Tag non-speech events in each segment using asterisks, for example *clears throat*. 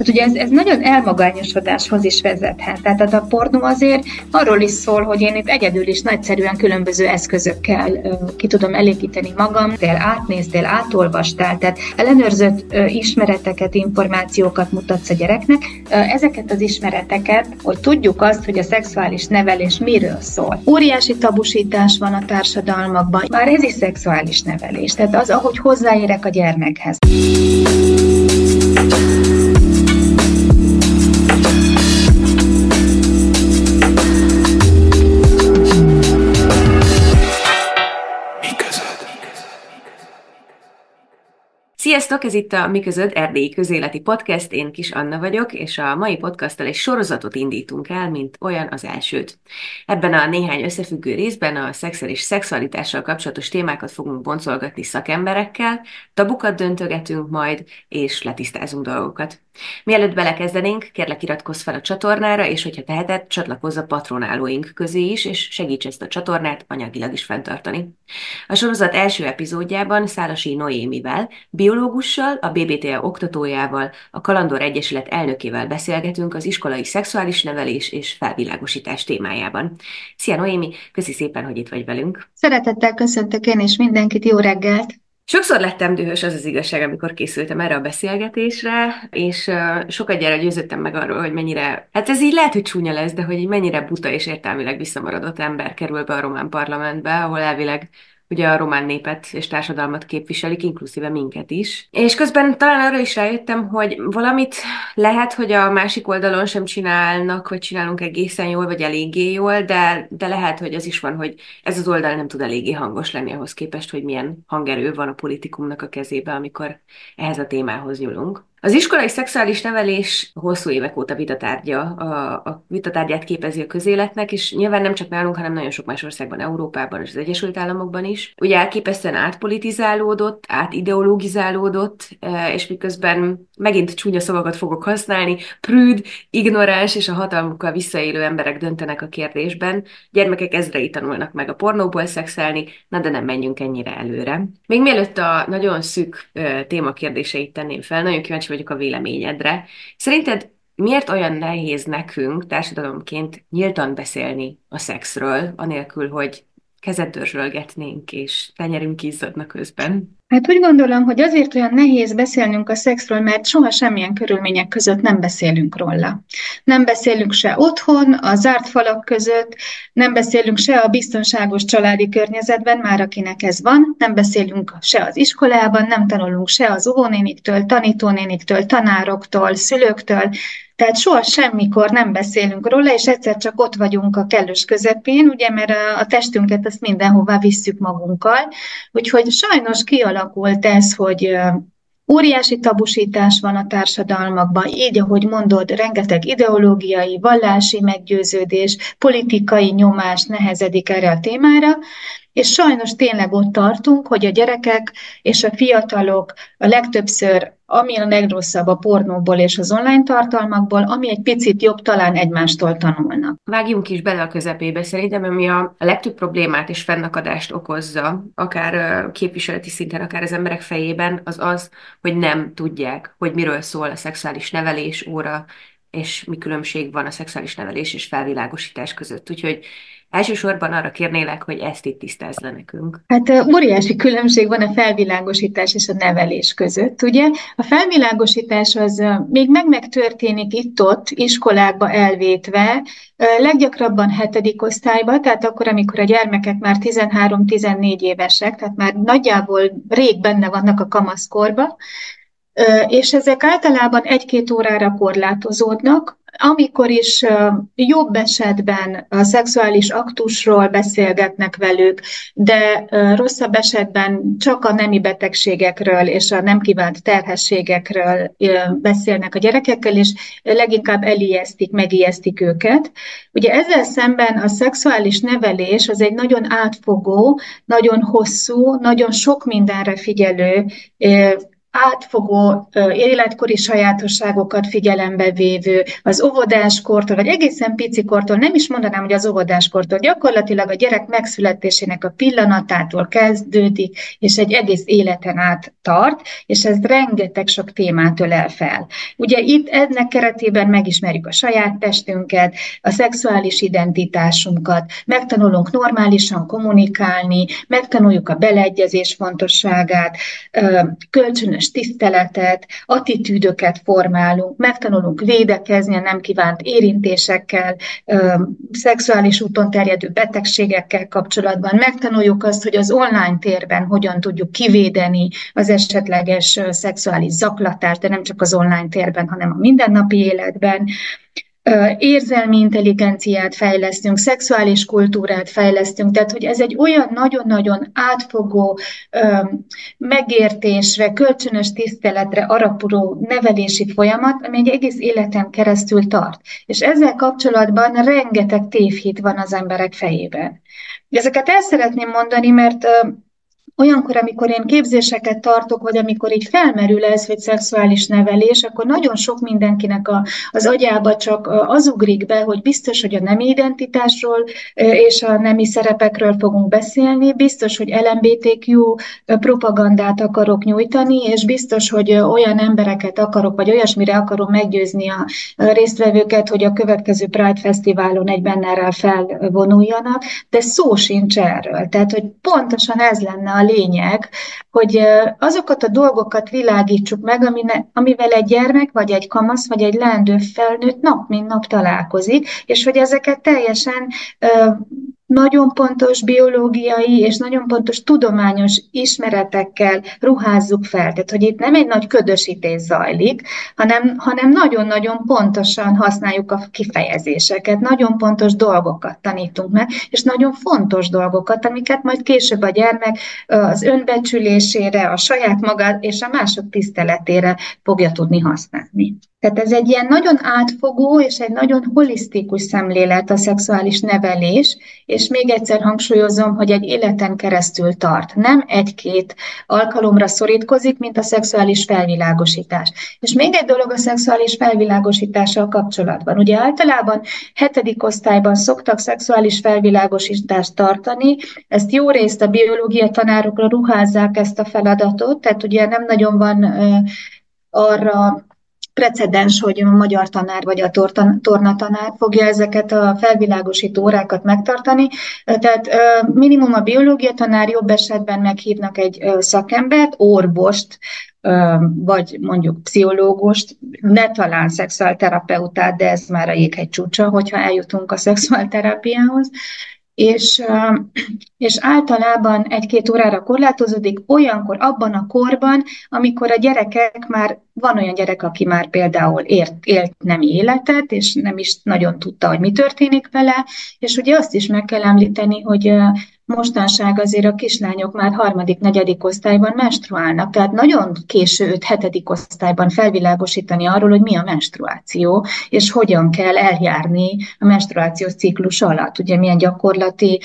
Hát ugye ez, ez nagyon elmagányosodáshoz is vezethet. Tehát a pornó azért arról is szól, hogy én itt egyedül is nagyszerűen különböző eszközökkel ki tudom elépíteni magam, dél átnézdél, átolvastál, tehát ellenőrzött ismereteket, információkat mutatsz a gyereknek. Ezeket az ismereteket, hogy tudjuk azt, hogy a szexuális nevelés miről szól. Óriási tabusítás van a társadalmakban, már ez is szexuális nevelés, tehát az, ahogy hozzáérek a gyermekhez. Sziasztok, ez itt a Mi Erdélyi Közéleti Podcast, én Kis Anna vagyok, és a mai podcasttal egy sorozatot indítunk el, mint olyan az elsőt. Ebben a néhány összefüggő részben a szexel és szexualitással kapcsolatos témákat fogunk boncolgatni szakemberekkel, tabukat döntögetünk majd, és letisztázunk dolgokat. Mielőtt belekezdenénk, kérlek iratkozz fel a csatornára, és hogyha teheted, csatlakozz a patronálóink közé is, és segíts ezt a csatornát anyagilag is fenntartani. A sorozat első epizódjában Szálasi Noémivel, biológussal, a BBTA oktatójával, a Kalandor Egyesület elnökével beszélgetünk az iskolai szexuális nevelés és felvilágosítás témájában. Szia Noémi, köszi szépen, hogy itt vagy velünk. Szeretettel köszöntök én is mindenkit, jó reggelt! Sokszor lettem dühös, az az igazság, amikor készültem erre a beszélgetésre, és sokat gyere győzöttem meg arról, hogy mennyire, hát ez így lehet, hogy csúnya lesz, de hogy mennyire buta és értelmileg visszamaradott ember kerül be a román parlamentbe, ahol elvileg ugye a román népet és társadalmat képviselik, inkluszíve minket is. És közben talán arra is rájöttem, hogy valamit lehet, hogy a másik oldalon sem csinálnak, vagy csinálunk egészen jól, vagy eléggé jól, de, de lehet, hogy az is van, hogy ez az oldal nem tud eléggé hangos lenni ahhoz képest, hogy milyen hangerő van a politikumnak a kezébe, amikor ehhez a témához nyúlunk. Az iskolai szexuális nevelés hosszú évek óta vitatárgya, a, a vitatárgyát képezi a közéletnek, és nyilván nem csak nálunk, hanem nagyon sok más országban, Európában és az Egyesült Államokban is. Ugye elképesztően átpolitizálódott, átideologizálódott, e, és miközben megint csúnya szavakat fogok használni, prűd, ignoráns és a hatalmukkal visszaélő emberek döntenek a kérdésben, gyermekek ezrei tanulnak meg a pornóból szexelni, na de nem menjünk ennyire előre. Még mielőtt a nagyon szűk e, témakérdéseit tenném fel, nagyon kíváncsi vagyok a véleményedre. Szerinted miért olyan nehéz nekünk társadalomként nyíltan beszélni a szexről, anélkül, hogy kezet dörzsölgetnénk, és tenyerünk izzadna közben? Hát úgy gondolom, hogy azért olyan nehéz beszélnünk a szexről, mert soha semmilyen körülmények között nem beszélünk róla. Nem beszélünk se otthon, a zárt falak között, nem beszélünk se a biztonságos családi környezetben, már akinek ez van, nem beszélünk se az iskolában, nem tanulunk se az óvónéniktől, tanítónéniktől, tanároktól, szülőktől, tehát soha semmikor nem beszélünk róla, és egyszer csak ott vagyunk a kellős közepén, ugye, mert a testünket azt mindenhová visszük magunkkal. Úgyhogy sajnos kialakult ez, hogy Óriási tabusítás van a társadalmakban, így, ahogy mondod, rengeteg ideológiai, vallási meggyőződés, politikai nyomás nehezedik erre a témára, és sajnos tényleg ott tartunk, hogy a gyerekek és a fiatalok a legtöbbször, ami a legrosszabb a pornóból és az online tartalmakból, ami egy picit jobb, talán egymástól tanulnak. Vágjunk is bele a közepébe. Szerintem, ami a legtöbb problémát és fennakadást okozza, akár képviseleti szinten, akár az emberek fejében, az az, hogy nem tudják, hogy miről szól a szexuális nevelés óra, és mi különbség van a szexuális nevelés és felvilágosítás között. Úgyhogy Elsősorban arra kérnélek, hogy ezt itt tisztázz le nekünk. Hát óriási különbség van a felvilágosítás és a nevelés között, ugye? A felvilágosítás az még meg-meg történik itt-ott, iskolákba elvétve, leggyakrabban hetedik osztályba, tehát akkor, amikor a gyermekek már 13-14 évesek, tehát már nagyjából rég benne vannak a kamaszkorba, és ezek általában egy-két órára korlátozódnak, amikor is jobb esetben a szexuális aktusról beszélgetnek velük, de rosszabb esetben csak a nemi betegségekről és a nem kívánt terhességekről beszélnek a gyerekekkel, és leginkább elijesztik, megijesztik őket. Ugye ezzel szemben a szexuális nevelés az egy nagyon átfogó, nagyon hosszú, nagyon sok mindenre figyelő átfogó életkori sajátosságokat figyelembe vévő, az óvodáskortól, vagy egészen picikortól, nem is mondanám, hogy az óvodáskortól, gyakorlatilag a gyerek megszületésének a pillanatától kezdődik, és egy egész életen át tart, és ez rengeteg sok témát ölel fel. Ugye itt ennek keretében megismerjük a saját testünket, a szexuális identitásunkat, megtanulunk normálisan kommunikálni, megtanuljuk a beleegyezés fontosságát, kölcsönös kölcsönös tiszteletet, attitűdöket formálunk, megtanulunk védekezni a nem kívánt érintésekkel, szexuális úton terjedő betegségekkel kapcsolatban, megtanuljuk azt, hogy az online térben hogyan tudjuk kivédeni az esetleges szexuális zaklatást, de nem csak az online térben, hanem a mindennapi életben, érzelmi intelligenciát fejlesztünk, szexuális kultúrát fejlesztünk, tehát hogy ez egy olyan nagyon-nagyon átfogó megértésre, kölcsönös tiszteletre arapuló nevelési folyamat, ami egy egész életen keresztül tart. És ezzel kapcsolatban rengeteg tévhit van az emberek fejében. Ezeket el szeretném mondani, mert olyankor, amikor én képzéseket tartok, vagy amikor így felmerül ez, hogy szexuális nevelés, akkor nagyon sok mindenkinek a, az agyába csak az ugrik be, hogy biztos, hogy a nemi identitásról és a nemi szerepekről fogunk beszélni, biztos, hogy LMBTQ propagandát akarok nyújtani, és biztos, hogy olyan embereket akarok, vagy olyasmire akarom meggyőzni a résztvevőket, hogy a következő Pride Fesztiválon egy bennerrel felvonuljanak, de szó sincs erről. Tehát, hogy pontosan ez lenne a lényeg, hogy azokat a dolgokat világítsuk meg, amivel egy gyermek, vagy egy kamasz, vagy egy leendő felnőtt nap mint nap találkozik, és hogy ezeket teljesen nagyon pontos biológiai és nagyon pontos tudományos ismeretekkel ruházzuk fel. Tehát, hogy itt nem egy nagy ködösítés zajlik, hanem, hanem nagyon-nagyon pontosan használjuk a kifejezéseket, nagyon pontos dolgokat tanítunk meg, és nagyon fontos dolgokat, amiket majd később a gyermek az önbecsülésére, a saját maga és a mások tiszteletére fogja tudni használni. Tehát ez egy ilyen nagyon átfogó és egy nagyon holisztikus szemlélet a szexuális nevelés, és még egyszer hangsúlyozom, hogy egy életen keresztül tart. Nem egy-két alkalomra szorítkozik, mint a szexuális felvilágosítás. És még egy dolog a szexuális felvilágosítással kapcsolatban. Ugye általában hetedik osztályban szoktak szexuális felvilágosítást tartani, ezt jó részt a biológia tanárokra ruházzák ezt a feladatot, tehát ugye nem nagyon van arra precedens, hogy a magyar tanár vagy a tornatanár fogja ezeket a felvilágosító órákat megtartani. Tehát minimum a biológia tanár jobb esetben meghívnak egy szakembert, orvost, vagy mondjuk pszichológust, ne talán szexuálterapeutát, de ez már a jéghegy csúcsa, hogyha eljutunk a szexuálterápiához, és, és általában egy-két órára korlátozódik olyankor, abban a korban, amikor a gyerekek már, van olyan gyerek, aki már például ért, élt nem életet, és nem is nagyon tudta, hogy mi történik vele, és ugye azt is meg kell említeni, hogy mostanság azért a kislányok már harmadik, negyedik osztályban menstruálnak, tehát nagyon késő 5 osztályban felvilágosítani arról, hogy mi a menstruáció, és hogyan kell eljárni a menstruációs ciklus alatt. Ugye milyen gyakorlati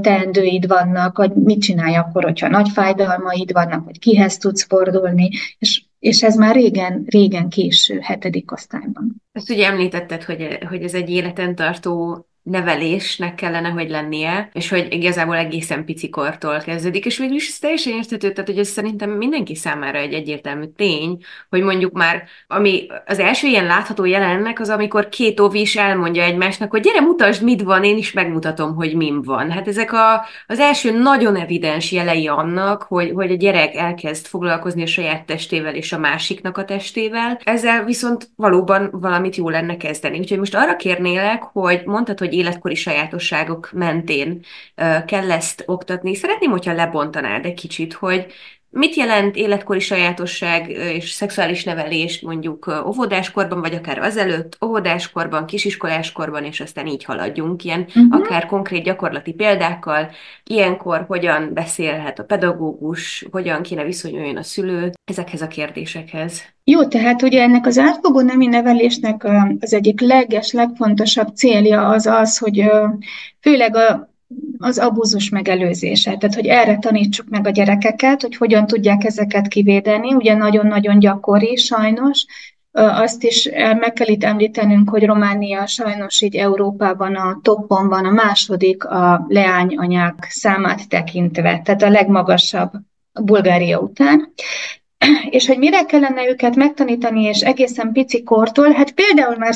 teendőid vannak, hogy mit csinálj akkor, hogyha nagy fájdalmaid vannak, hogy kihez tudsz fordulni, és és ez már régen, régen késő, hetedik osztályban. Ezt ugye említetted, hogy, hogy ez egy életen tartó nevelésnek kellene, hogy lennie, és hogy igazából egészen picikortól kezdődik, és végül is ez teljesen érthető, tehát hogy ez szerintem mindenki számára egy egyértelmű tény, hogy mondjuk már, ami az első ilyen látható jelennek az, amikor két óvi is elmondja egymásnak, hogy gyere, mutasd, mit van, én is megmutatom, hogy mim van. Hát ezek a, az első nagyon evidens jelei annak, hogy, hogy a gyerek elkezd foglalkozni a saját testével és a másiknak a testével, ezzel viszont valóban valamit jó lenne kezdeni. Úgyhogy most arra kérnélek, hogy mondtad, hogy életkori sajátosságok mentén kell ezt oktatni. Szeretném, hogyha lebontanád egy kicsit, hogy mit jelent életkori sajátosság és szexuális nevelés mondjuk óvodáskorban, vagy akár azelőtt, óvodáskorban, kisiskoláskorban, és aztán így haladjunk, ilyen uh-huh. akár konkrét gyakorlati példákkal, ilyenkor hogyan beszélhet a pedagógus, hogyan kéne viszonyuljon a szülő ezekhez a kérdésekhez. Jó, tehát ugye ennek az átfogó nemi nevelésnek az egyik leges, legfontosabb célja az az, hogy főleg a az abúzus megelőzése. Tehát, hogy erre tanítsuk meg a gyerekeket, hogy hogyan tudják ezeket kivédeni. Ugye nagyon-nagyon gyakori sajnos, azt is meg kell itt említenünk, hogy Románia sajnos így Európában a toppon van, a második a leányanyák számát tekintve, tehát a legmagasabb Bulgária után. *clears throat* És hogy mire kellene őket megtanítani, és egészen pici kortól, hát például már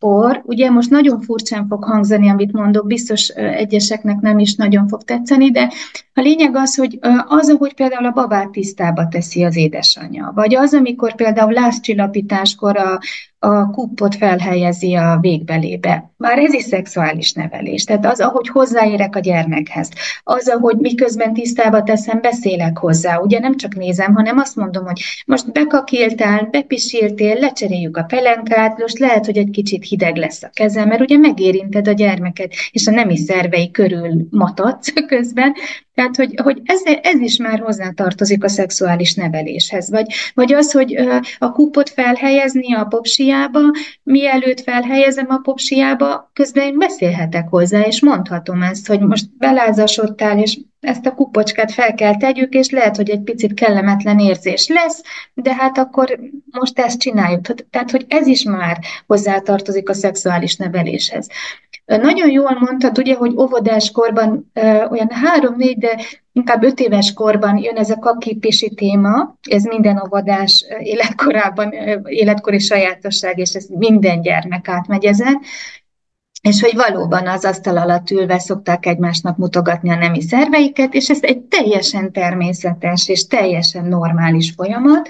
születéskor, ugye most nagyon furcsán fog hangzani, amit mondok, biztos egyeseknek nem is nagyon fog tetszeni, de a lényeg az, hogy az, ahogy például a babát tisztába teszi az édesanyja, vagy az, amikor például lázcsillapításkor a, a kuppot felhelyezi a végbelébe. Már ez is szexuális nevelés. Tehát az, ahogy hozzáérek a gyermekhez, az, ahogy miközben tisztába teszem, beszélek hozzá. Ugye nem csak nézem, hanem azt mondom, hogy most bekakiltál, bepisíltél, lecseréljük a pelenkát, most lehet, hogy egy kicsit hideg lesz a kezem, mert ugye megérinted a gyermeket, és a nemi szervei körül matatsz *laughs* közben, tehát, hogy, hogy ez, ez is már hozzátartozik a szexuális neveléshez. Vagy, vagy az, hogy a kupot felhelyezni a popsiába, mielőtt felhelyezem a popsiába, közben én beszélhetek hozzá, és mondhatom ezt, hogy most belázasodtál, és ezt a kupocskát fel kell tegyük, és lehet, hogy egy picit kellemetlen érzés lesz, de hát akkor most ezt csináljuk. Tehát, hogy ez is már hozzátartozik a szexuális neveléshez. Nagyon jól mondtad, ugye, hogy óvodás korban olyan három-négy, de inkább öt éves korban jön ez a kakipisi téma, ez minden óvodás életkorában, életkori sajátosság, és ez minden gyermek átmegy ezen, és hogy valóban az asztal alatt ülve szokták egymásnak mutogatni a nemi szerveiket, és ez egy teljesen természetes és teljesen normális folyamat,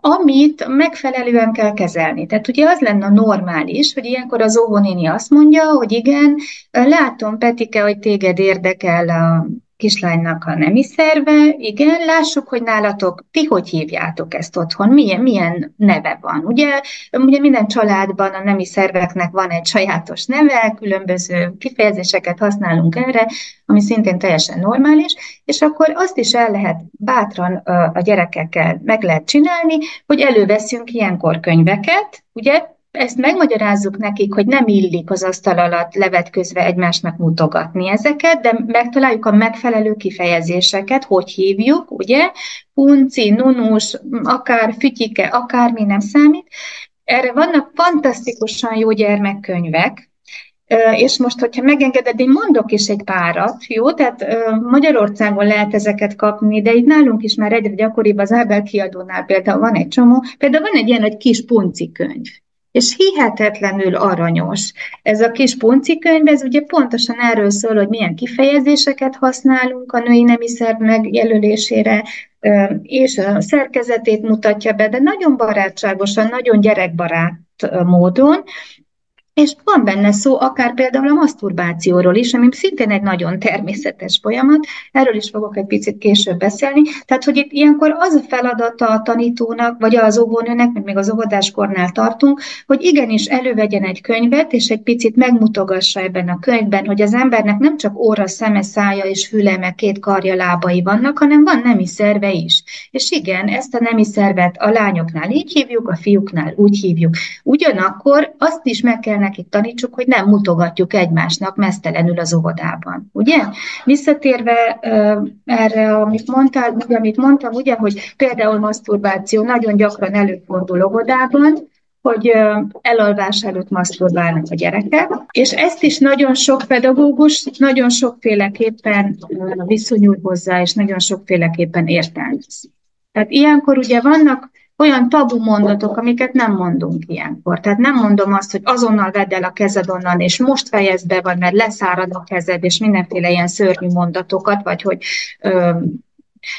amit megfelelően kell kezelni. Tehát ugye az lenne normális, hogy ilyenkor az óvónéni azt mondja, hogy igen, látom, Petike, hogy téged érdekel a kislánynak a nemi szerve, igen, lássuk, hogy nálatok, ti hogy hívjátok ezt otthon, milyen, milyen neve van. Ugye, ugye minden családban a nemi szerveknek van egy sajátos neve, különböző kifejezéseket használunk erre, ami szintén teljesen normális, és akkor azt is el lehet bátran a gyerekekkel meg lehet csinálni, hogy előveszünk ilyenkor könyveket, ugye, ezt megmagyarázzuk nekik, hogy nem illik az asztal alatt levetközve egymásnak mutogatni ezeket, de megtaláljuk a megfelelő kifejezéseket, hogy hívjuk, ugye? Punci, nunus, akár fütyike, akármi nem számít. Erre vannak fantasztikusan jó gyermekkönyvek, és most, hogyha megengeded, én mondok is egy párat, jó? Tehát Magyarországon lehet ezeket kapni, de itt nálunk is már egyre gyakoribb az Ábel kiadónál például van egy csomó, például van egy ilyen egy kis punci könyv és hihetetlenül aranyos. Ez a kis könyv, ez ugye pontosan erről szól, hogy milyen kifejezéseket használunk a női nemi szerv megjelölésére, és a szerkezetét mutatja be, de nagyon barátságosan, nagyon gyerekbarát módon, és van benne szó akár például a maszturbációról is, ami szintén egy nagyon természetes folyamat, erről is fogok egy picit később beszélni. Tehát, hogy itt ilyenkor az a feladata a tanítónak, vagy az óvónőnek, meg még az óvodáskornál tartunk, hogy igenis elővegyen egy könyvet, és egy picit megmutogassa ebben a könyvben, hogy az embernek nem csak óra, szeme, szája és füle, meg két karja, lábai vannak, hanem van nemi szerve is. És igen, ezt a nemi szervet a lányoknál így hívjuk, a fiúknál úgy hívjuk. Ugyanakkor azt is meg kell nekik tanítsuk, hogy nem mutogatjuk egymásnak mesztelenül az óvodában, ugye? Visszatérve erre, amit mondtál, ugye, amit mondtam, ugye, hogy például maszturbáció nagyon gyakran előfordul óvodában, hogy elalvás előtt maszturbálnak a gyerekek, és ezt is nagyon sok pedagógus nagyon sokféleképpen viszonyul hozzá, és nagyon sokféleképpen értelmez. Tehát ilyenkor ugye vannak olyan tabu mondatok, amiket nem mondunk ilyenkor. Tehát nem mondom azt, hogy azonnal vedd el a kezed onnan, és most fejezd be, vagy mert leszárad a kezed, és mindenféle ilyen szörnyű mondatokat, vagy hogy ö,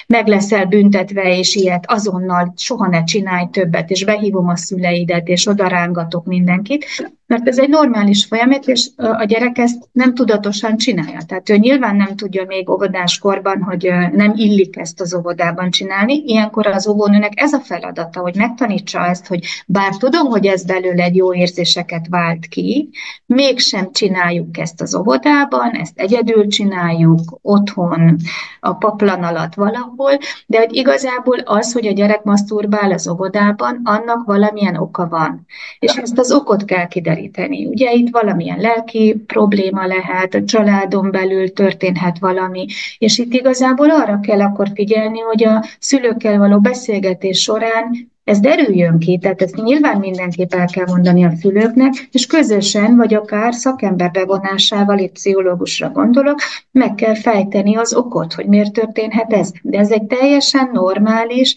meg leszel büntetve, és ilyet azonnal soha ne csinálj többet, és behívom a szüleidet, és odarángatok mindenkit, mert ez egy normális folyamat, és a gyerek ezt nem tudatosan csinálja. Tehát ő nyilván nem tudja még óvodáskorban, hogy nem illik ezt az óvodában csinálni. Ilyenkor az óvónőnek ez a feladata, hogy megtanítsa ezt, hogy bár tudom, hogy ez belőle jó érzéseket vált ki, mégsem csináljuk ezt az óvodában, ezt egyedül csináljuk, otthon, a paplan alatt valahol, de hogy igazából az, hogy a gyerek maszturbál az óvodában, annak valamilyen oka van. És ezt az okot kell kideríteni megközelíteni. Ugye itt valamilyen lelki probléma lehet, a családon belül történhet valami, és itt igazából arra kell akkor figyelni, hogy a szülőkkel való beszélgetés során ez derüljön ki, tehát ezt nyilván mindenképp el kell mondani a szülőknek, és közösen, vagy akár szakember bevonásával, itt pszichológusra gondolok, meg kell fejteni az okot, hogy miért történhet ez. De ez egy teljesen normális,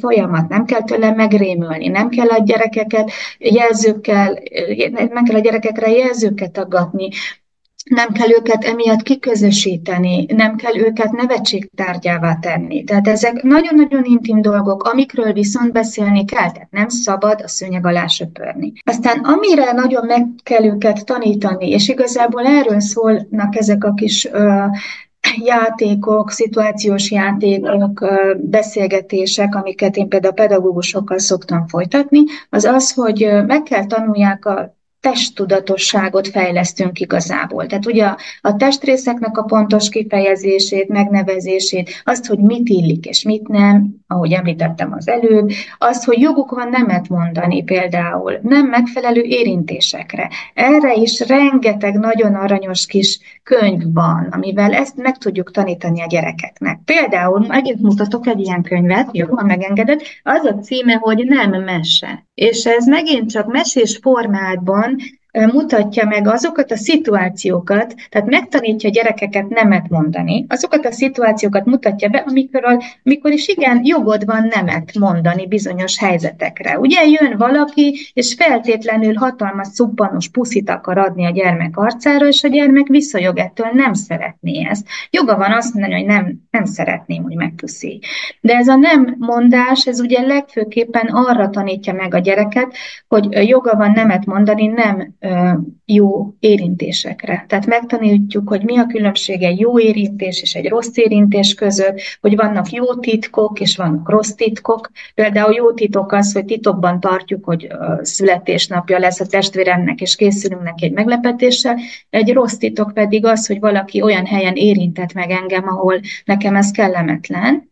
folyamat, nem kell tőle megrémülni, nem kell a gyerekeket jelzőkkel, nem kell a gyerekekre jelzőket aggatni, nem kell őket emiatt kiközösíteni, nem kell őket nevetségtárgyává tenni. Tehát ezek nagyon-nagyon intim dolgok, amikről viszont beszélni kell, tehát nem szabad a szőnyeg alá söpörni. Aztán amire nagyon meg kell őket tanítani, és igazából erről szólnak ezek a kis ö, játékok, szituációs játékok, beszélgetések, amiket én például pedagógusokkal szoktam folytatni, az az, hogy meg kell tanulják a testtudatosságot fejlesztünk igazából. Tehát ugye a, a testrészeknek a pontos kifejezését, megnevezését, azt, hogy mit illik és mit nem, ahogy említettem az előbb, azt, hogy joguk van nemet mondani például, nem megfelelő érintésekre. Erre is rengeteg nagyon aranyos kis könyv van, amivel ezt meg tudjuk tanítani a gyerekeknek. Például megint mutatok egy ilyen könyvet, jó, ha megengeded, az a címe, hogy nem mese. És ez megint csak mesés formában mutatja meg azokat a szituációkat, tehát megtanítja a gyerekeket nemet mondani, azokat a szituációkat mutatja be, amikor, amikor is igen, jogod van nemet mondani bizonyos helyzetekre. Ugye jön valaki, és feltétlenül hatalmas szubbanos puszit akar adni a gyermek arcára, és a gyermek visszajog ettől, nem szeretné ezt. Joga van azt mondani, hogy nem, nem szeretném, hogy megpuszi. De ez a nem mondás, ez ugye legfőképpen arra tanítja meg a gyereket, hogy joga van nemet mondani, nem jó érintésekre. Tehát megtanítjuk, hogy mi a különbség egy jó érintés és egy rossz érintés között, hogy vannak jó titkok és vannak rossz titkok. Például jó titok az, hogy titokban tartjuk, hogy születésnapja lesz a testvéremnek, és készülünk neki egy meglepetéssel. Egy rossz titok pedig az, hogy valaki olyan helyen érintett meg engem, ahol nekem ez kellemetlen.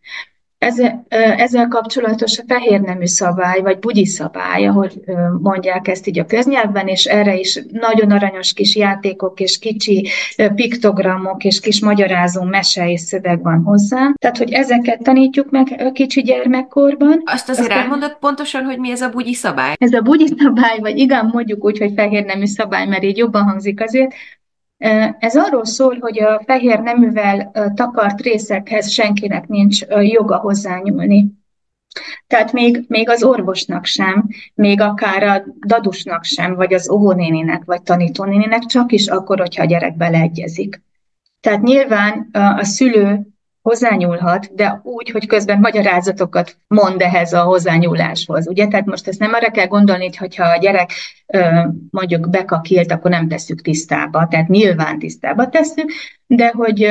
Ezzel, ezzel kapcsolatos a fehér nemű szabály, vagy bugyi szabály, ahogy mondják ezt így a köznyelvben, és erre is nagyon aranyos kis játékok és kicsi piktogramok és kis magyarázó mese és szöveg van hozzá. Tehát, hogy ezeket tanítjuk meg kicsi gyermekkorban. Azt azért Aztán, elmondod pontosan, hogy mi ez a bugyi szabály? Ez a bugyi szabály, vagy igen, mondjuk úgy, hogy fehér nemű szabály, mert így jobban hangzik azért, ez arról szól, hogy a fehér neművel takart részekhez senkinek nincs joga hozzányúlni. Tehát még, még az orvosnak sem, még akár a dadusnak sem, vagy az óvónéninek, vagy tanítónéninek, csak is akkor, hogyha a gyerek beleegyezik. Tehát nyilván a szülő hozzányúlhat, de úgy, hogy közben magyarázatokat mond ehhez a hozzányúláshoz. Ugye? Tehát most ezt nem arra kell gondolni, hogy ha a gyerek mondjuk bekakilt, akkor nem tesszük tisztába, tehát nyilván tisztába tesszük, de hogy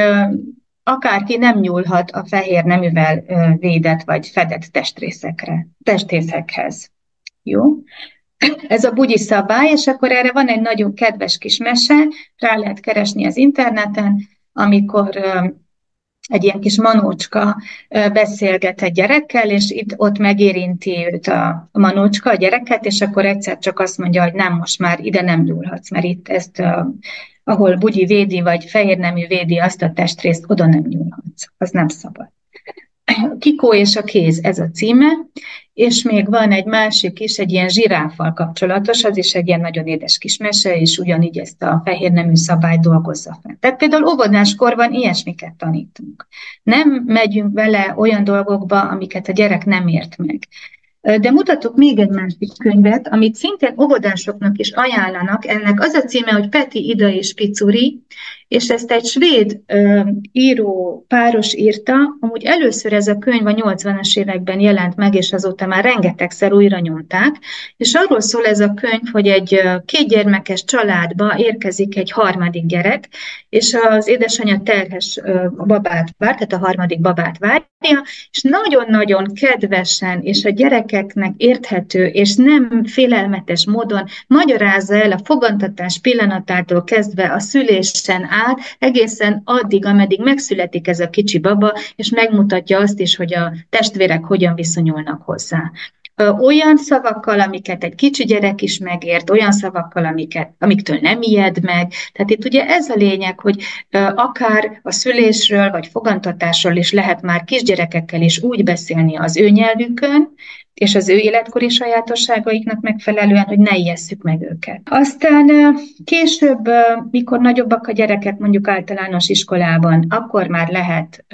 akárki nem nyúlhat a fehér neművel védett vagy fedett testrészekre, testrészekhez. Jó? Ez a bugyi szabály, és akkor erre van egy nagyon kedves kis mese, rá lehet keresni az interneten, amikor egy ilyen kis manócska beszélget egy gyerekkel, és itt ott megérinti őt a manócska, a gyereket, és akkor egyszer csak azt mondja, hogy nem, most már ide nem nyúlhatsz, mert itt ezt, ahol bugyi védi, vagy fehér nemű védi azt a testrészt, oda nem nyúlhatsz. Az nem szabad. Kikó és a kéz, ez a címe, és még van egy másik is, egy ilyen zsiráffal kapcsolatos, az is egy ilyen nagyon édes kis mese, és ugyanígy ezt a fehér nemű szabályt dolgozza fel. Tehát például óvodáskorban ilyesmiket tanítunk. Nem megyünk vele olyan dolgokba, amiket a gyerek nem ért meg. De mutatok még egy másik könyvet, amit szintén óvodásoknak is ajánlanak. Ennek az a címe, hogy Peti Ida és Picuri, és ezt egy svéd ö, író páros írta, amúgy először ez a könyv a 80-as években jelent meg, és azóta már rengetegszer újra nyomták, és arról szól ez a könyv, hogy egy kétgyermekes családba érkezik egy harmadik gyerek, és az édesanyja terhes babát vár, tehát a harmadik babát várja, és nagyon-nagyon kedvesen, és a gyerekeknek érthető, és nem félelmetes módon magyarázza el a fogantatás pillanatától kezdve a szülésen át, egészen addig, ameddig megszületik ez a kicsi baba, és megmutatja azt is, hogy a testvérek hogyan viszonyulnak hozzá. Olyan szavakkal, amiket egy kicsi gyerek is megért, olyan szavakkal, amiket, amiktől nem ijed meg. Tehát itt ugye ez a lényeg, hogy akár a szülésről vagy fogantatásról is lehet már kisgyerekekkel is úgy beszélni az ő nyelvükön, és az ő életkori sajátosságaiknak megfelelően, hogy ne ijesszük meg őket. Aztán később, mikor nagyobbak a gyerekek, mondjuk általános iskolában, akkor már lehet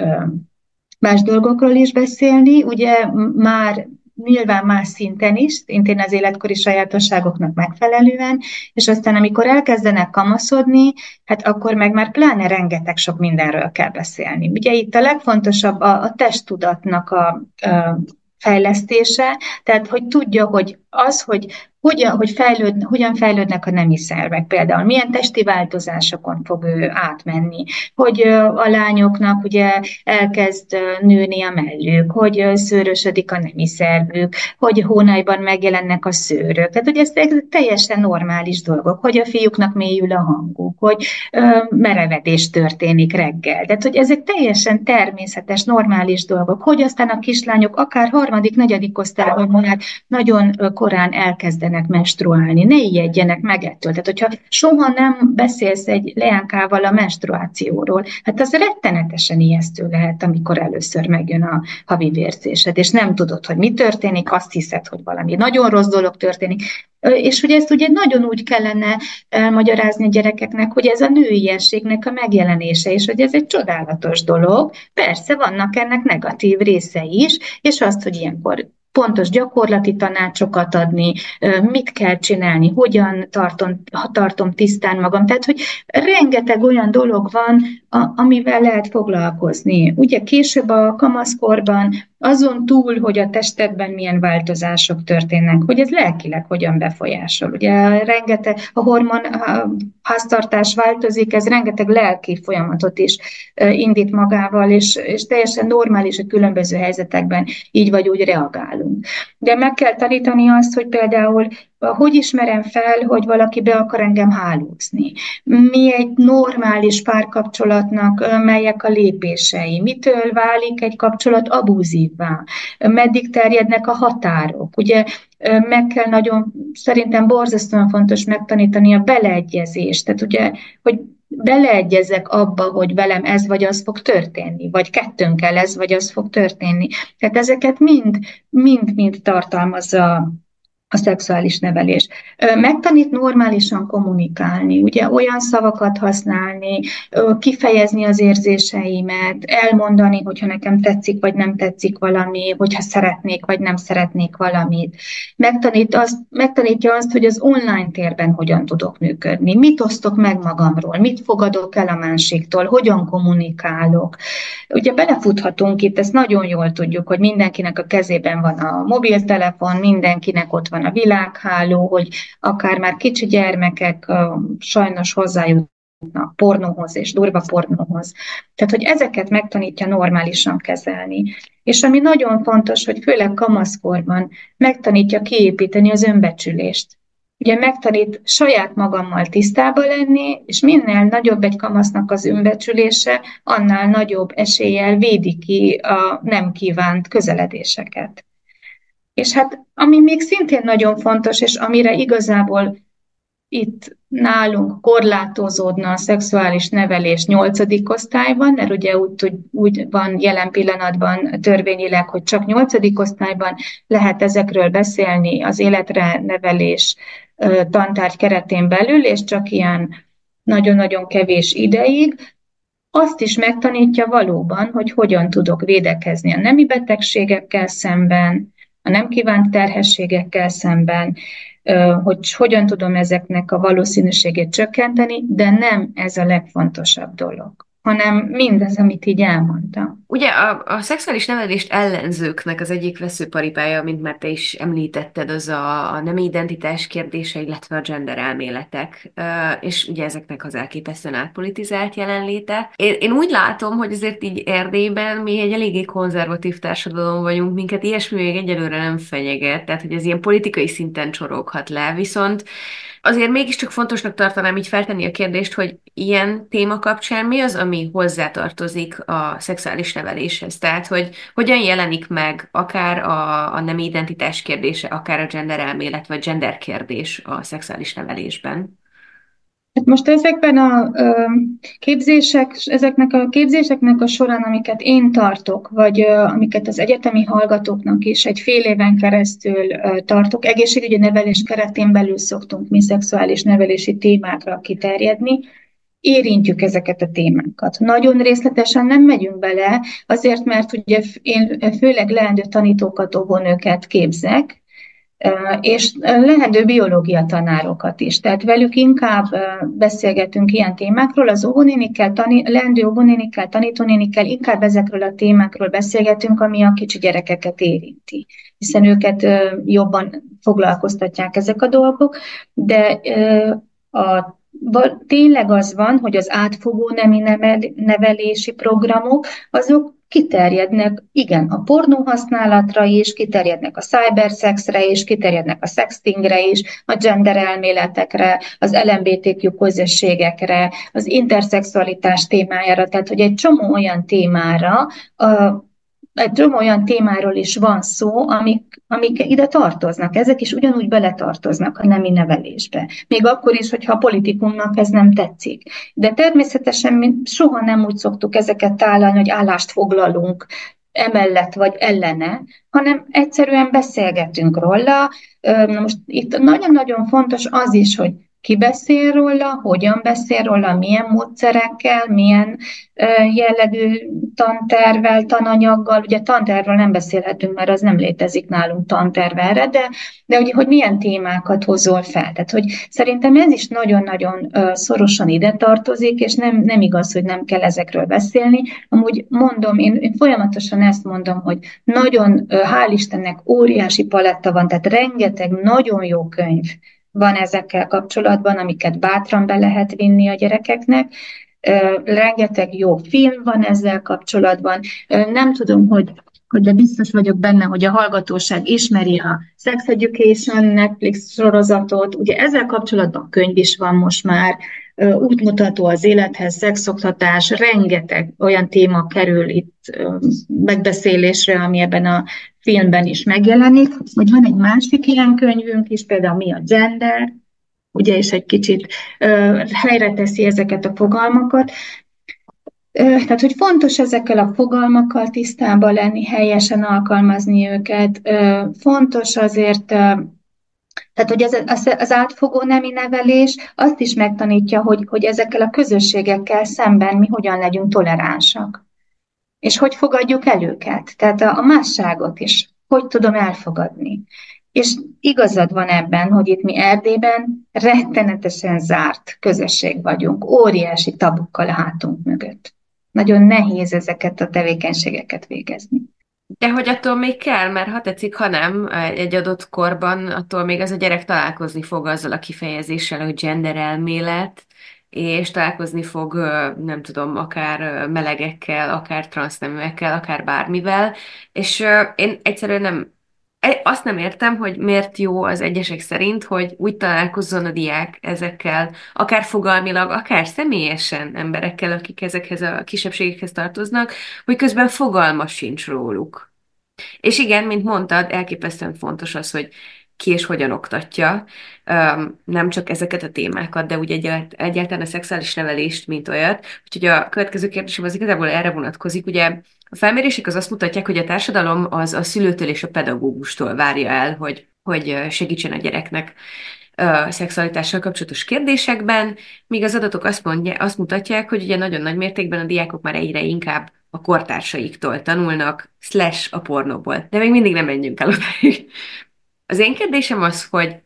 más dolgokról is beszélni. Ugye már nyilván más szinten is, szintén az életkori sajátosságoknak megfelelően, és aztán amikor elkezdenek kamaszodni, hát akkor meg már pláne rengeteg sok mindenről kell beszélni. Ugye itt a legfontosabb a, a testtudatnak a, a fejlesztése, tehát hogy tudja, hogy az, hogy hogyan, hogy fejlőd, hogyan fejlődnek a nemi szervek például, milyen testi változásokon fog ő átmenni, hogy a lányoknak ugye elkezd nőni a mellük, hogy szőrösödik a nemi szervük, hogy hónajban megjelennek a szőrök. Tehát, hogy ez teljesen normális dolgok, hogy a fiúknak mélyül a hanguk, hogy merevedés történik reggel. Tehát, hogy ezek teljesen természetes, normális dolgok, hogy aztán a kislányok akár harmadik, negyedik osztályban nagyon korán elkezdenek menstruálni. Ne ijedjenek meg ettől. Tehát, hogyha soha nem beszélsz egy leánkával a menstruációról, hát az rettenetesen ijesztő lehet, amikor először megjön a havi vérzésed, és nem tudod, hogy mi történik, azt hiszed, hogy valami nagyon rossz dolog történik, és hogy ezt ugye nagyon úgy kellene elmagyarázni a gyerekeknek, hogy ez a nőiességnek a megjelenése, és hogy ez egy csodálatos dolog. Persze vannak ennek negatív része is, és azt, hogy ilyenkor pontos gyakorlati tanácsokat adni, mit kell csinálni, hogyan tartom, tartom tisztán magam. Tehát, hogy rengeteg olyan dolog van, amivel lehet foglalkozni. Ugye később a kamaszkorban azon túl, hogy a testedben milyen változások történnek, hogy ez lelkileg hogyan befolyásol. Ugye rengeteg, a hormon a háztartás változik, ez rengeteg lelki folyamatot is indít magával, és, és teljesen normális, hogy különböző helyzetekben így vagy úgy reagálunk. De meg kell tanítani azt, hogy például hogy ismerem fel, hogy valaki be akar engem hálózni? Mi egy normális párkapcsolatnak, melyek a lépései? Mitől válik egy kapcsolat abúzívvá? Meddig terjednek a határok? Ugye meg kell nagyon, szerintem borzasztóan fontos megtanítani a beleegyezést. Tehát ugye, hogy beleegyezek abba, hogy velem ez vagy az fog történni, vagy kettőnkkel ez vagy az fog történni. Tehát ezeket mind, mind, mind tartalmazza a szexuális nevelés. Megtanít normálisan kommunikálni, ugye olyan szavakat használni, kifejezni az érzéseimet, elmondani, hogyha nekem tetszik vagy nem tetszik valami, hogyha szeretnék vagy nem szeretnék valamit. Megtanít azt, megtanítja azt, hogy az online térben hogyan tudok működni, mit osztok meg magamról, mit fogadok el a másiktól, hogyan kommunikálok. Ugye belefuthatunk itt, ezt nagyon jól tudjuk, hogy mindenkinek a kezében van a mobiltelefon, mindenkinek ott van van a világháló, hogy akár már kicsi gyermekek sajnos hozzájutnak pornóhoz és durva pornóhoz. Tehát, hogy ezeket megtanítja normálisan kezelni. És ami nagyon fontos, hogy főleg kamaszkorban megtanítja kiépíteni az önbecsülést. Ugye megtanít saját magammal tisztába lenni, és minél nagyobb egy kamasznak az önbecsülése, annál nagyobb eséllyel védi ki a nem kívánt közeledéseket. És hát ami még szintén nagyon fontos, és amire igazából itt nálunk korlátozódna a szexuális nevelés nyolcadik osztályban, mert ugye úgy, úgy van jelen pillanatban törvényileg, hogy csak nyolcadik osztályban lehet ezekről beszélni az életre nevelés tantárgy keretén belül, és csak ilyen nagyon-nagyon kevés ideig, azt is megtanítja valóban, hogy hogyan tudok védekezni a nemi betegségekkel szemben, a nem kívánt terhességekkel szemben, hogy hogyan tudom ezeknek a valószínűségét csökkenteni, de nem ez a legfontosabb dolog hanem mindez, amit így elmondtam. Ugye a, a szexuális nevelést ellenzőknek az egyik veszőparipája, mint már te is említetted, az a, a nem identitás kérdése, illetve a gender elméletek, és ugye ezeknek az elképesztően átpolitizált jelenléte. Én, én úgy látom, hogy azért így Erdélyben mi egy eléggé konzervatív társadalom vagyunk, minket ilyesmi még egyelőre nem fenyeget, tehát hogy ez ilyen politikai szinten csoroghat le, viszont Azért mégiscsak fontosnak tartanám így feltenni a kérdést, hogy ilyen téma kapcsán mi az, ami hozzátartozik a szexuális neveléshez? Tehát, hogy hogyan jelenik meg akár a, a nem identitás kérdése, akár a gender elmélet, vagy gender kérdés a szexuális nevelésben? Hát most ezekben a ö, képzések, ezeknek a képzéseknek a során, amiket én tartok, vagy ö, amiket az egyetemi hallgatóknak is egy fél éven keresztül ö, tartok, egészségügyi nevelés keretén belül szoktunk mi szexuális nevelési témákra kiterjedni, érintjük ezeket a témákat. Nagyon részletesen nem megyünk bele, azért, mert ugye én főleg leendő tanítókat, óvónőket képzek, és lehető biológia tanárokat is. Tehát velük inkább beszélgetünk ilyen témákról, az óvónénikkel, tani, leendő óvónénikkel, tanítónénikkel inkább ezekről a témákról beszélgetünk, ami a kicsi gyerekeket érinti, hiszen őket jobban foglalkoztatják ezek a dolgok, de a tényleg az van, hogy az átfogó nemi nevelési programok, azok kiterjednek, igen, a pornó használatra is, kiterjednek a cybersexre is, kiterjednek a sextingre is, a gender elméletekre, az LMBTQ közösségekre, az interszexualitás témájára, tehát hogy egy csomó olyan témára, egy csomó olyan témáról is van szó, amik, amik ide tartoznak. Ezek is ugyanúgy beletartoznak a nemi nevelésbe. Még akkor is, hogyha a politikumnak ez nem tetszik. De természetesen mi soha nem úgy szoktuk ezeket tálalni, hogy állást foglalunk emellett vagy ellene, hanem egyszerűen beszélgetünk róla. Most itt nagyon-nagyon fontos az is, hogy ki beszél róla, hogyan beszél róla, milyen módszerekkel, milyen jellegű tantervel, tananyaggal. Ugye tantervről nem beszélhetünk, mert az nem létezik nálunk tanterv de, de ugye, hogy milyen témákat hozol fel. Tehát, hogy szerintem ez is nagyon-nagyon szorosan ide tartozik, és nem, nem igaz, hogy nem kell ezekről beszélni. Amúgy mondom, én, én folyamatosan ezt mondom, hogy nagyon, hál' Istennek óriási paletta van, tehát rengeteg nagyon jó könyv van ezekkel kapcsolatban, amiket bátran be lehet vinni a gyerekeknek. Rengeteg jó film van ezzel kapcsolatban. Nem tudom, hogy hogy de biztos vagyok benne, hogy a hallgatóság ismeri a Sex Education Netflix sorozatot. Ugye ezzel kapcsolatban könyv is van most már, útmutató az élethez, szexoktatás, rengeteg olyan téma kerül itt megbeszélésre, ami ebben a filmben is megjelenik. Hogy van egy másik ilyen könyvünk is, például mi a gender, ugye, és egy kicsit helyre teszi ezeket a fogalmakat. Tehát, hogy fontos ezekkel a fogalmakkal tisztában lenni, helyesen alkalmazni őket. Fontos azért tehát, hogy ez, az, az átfogó nemi nevelés azt is megtanítja, hogy, hogy ezekkel a közösségekkel szemben mi hogyan legyünk toleránsak. És hogy fogadjuk el őket. Tehát a, a másságot is. Hogy tudom elfogadni. És igazad van ebben, hogy itt mi Erdélyben rettenetesen zárt közösség vagyunk, óriási tabukkal a hátunk mögött. Nagyon nehéz ezeket a tevékenységeket végezni. De hogy attól még kell, mert ha tetszik, ha nem, egy adott korban, attól még az a gyerek találkozni fog azzal a kifejezéssel, hogy gender elmélet, és találkozni fog, nem tudom, akár melegekkel, akár transzneműekkel, akár bármivel, és én egyszerűen nem, azt nem értem, hogy miért jó az egyesek szerint, hogy úgy találkozzon a diák ezekkel, akár fogalmilag, akár személyesen emberekkel, akik ezekhez a kisebbségekhez tartoznak, hogy közben fogalma sincs róluk. És igen, mint mondtad, elképesztően fontos az, hogy ki és hogyan oktatja, nem csak ezeket a témákat, de úgy egyáltalán a szexuális nevelést, mint olyat. Úgyhogy a következő kérdésem az igazából erre vonatkozik. Ugye a felmérések az azt mutatják, hogy a társadalom az a szülőtől és a pedagógustól várja el, hogy, hogy segítsen a gyereknek a szexualitással kapcsolatos kérdésekben, míg az adatok azt, mondja, azt mutatják, hogy ugye nagyon nagy mértékben a diákok már egyre inkább a kortársaiktól tanulnak, slash a pornóból. De még mindig nem menjünk el odáig. Az én kérdésem az, hogy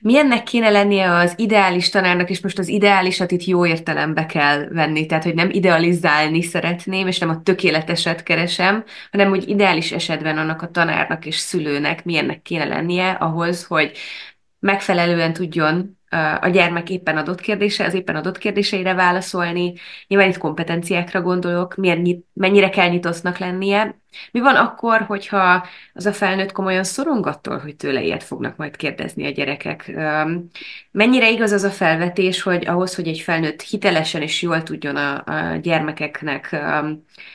milyennek kéne lennie az ideális tanárnak, és most az ideálisat itt jó értelembe kell venni, tehát hogy nem idealizálni szeretném, és nem a tökéleteset keresem, hanem hogy ideális esetben annak a tanárnak és szülőnek milyennek kéne lennie ahhoz, hogy megfelelően tudjon a gyermek éppen adott kérdése, az éppen adott kérdéseire válaszolni. Nyilván itt kompetenciákra gondolok, milyen, mennyire kell nyitottnak lennie. Mi van akkor, hogyha az a felnőtt komolyan szorong attól, hogy tőle ilyet fognak majd kérdezni a gyerekek? Mennyire igaz az a felvetés, hogy ahhoz, hogy egy felnőtt hitelesen és jól tudjon a, a gyermekeknek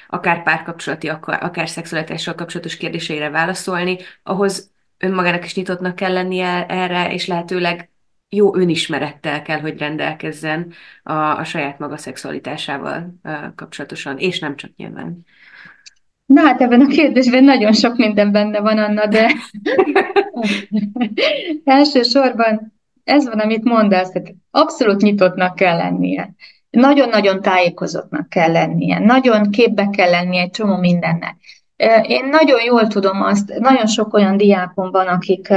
akár párkapcsolati, akár, akár szexualitással kapcsolatos kérdéseire válaszolni, ahhoz önmagának is nyitottnak kell lennie erre, és lehetőleg jó önismerettel kell, hogy rendelkezzen a, a saját maga szexualitásával kapcsolatosan, és nem csak nyilván. Na hát ebben a kérdésben nagyon sok minden benne van, Anna, de *laughs* elsősorban ez van, amit mondasz, hogy abszolút nyitottnak kell lennie. Nagyon-nagyon tájékozottnak kell lennie, nagyon képbe kell lennie egy csomó mindennek. Én nagyon jól tudom azt, nagyon sok olyan diákom van, akik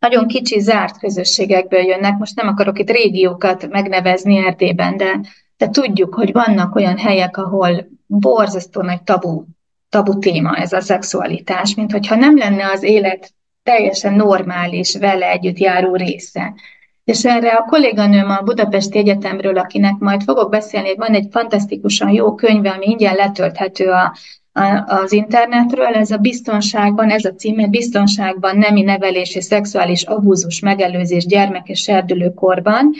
nagyon kicsi zárt közösségekből jönnek, most nem akarok itt régiókat megnevezni Erdélyben, de, de tudjuk, hogy vannak olyan helyek, ahol borzasztó nagy tabu, tabu téma ez a szexualitás, mint hogyha nem lenne az élet teljesen normális, vele együtt járó része. És erre a kolléganőm a Budapesti Egyetemről, akinek majd fogok beszélni, van egy fantasztikusan jó könyve, ami ingyen letölthető a az internetről, ez a biztonságban, ez a címe, biztonságban nemi nevelés és szexuális abúzus megelőzés gyermek és serdülőkorban.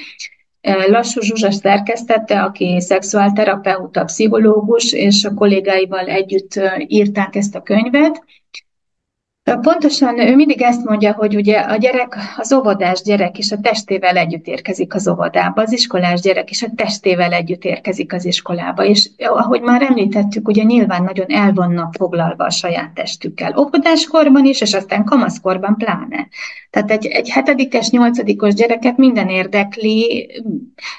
Lassú Zsuzsa szerkesztette, aki szexuálterapeuta, pszichológus, és a kollégáival együtt írták ezt a könyvet, Pontosan ő mindig ezt mondja, hogy ugye a gyerek, az óvodás gyerek is a testével együtt érkezik az óvodába, az iskolás gyerek is a testével együtt érkezik az iskolába, és ahogy már említettük, ugye nyilván nagyon el vannak foglalva a saját testükkel, óvodáskorban is, és aztán kamaszkorban pláne. Tehát egy, egy hetedikes, nyolcadikos gyereket minden érdekli,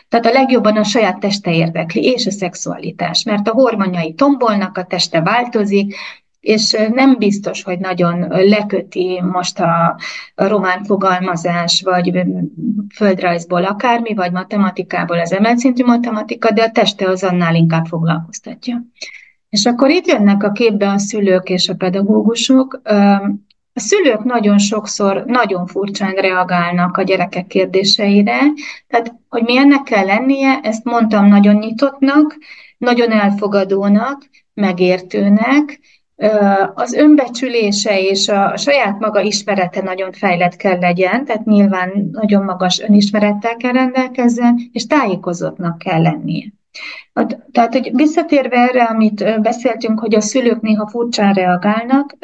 tehát a legjobban a saját teste érdekli, és a szexualitás, mert a hormonjai tombolnak, a teste változik, és nem biztos, hogy nagyon leköti most a, román fogalmazás, vagy földrajzból akármi, vagy matematikából az emelt szintű matematika, de a teste az annál inkább foglalkoztatja. És akkor itt jönnek a képbe a szülők és a pedagógusok. A szülők nagyon sokszor nagyon furcsán reagálnak a gyerekek kérdéseire, tehát hogy mi ennek kell lennie, ezt mondtam nagyon nyitottnak, nagyon elfogadónak, megértőnek, az önbecsülése és a saját maga ismerete nagyon fejlett kell legyen, tehát nyilván nagyon magas önismerettel kell rendelkezzen, és tájékozottnak kell lennie. Tehát, hogy visszatérve erre, amit beszéltünk, hogy a szülők néha furcsán reagálnak,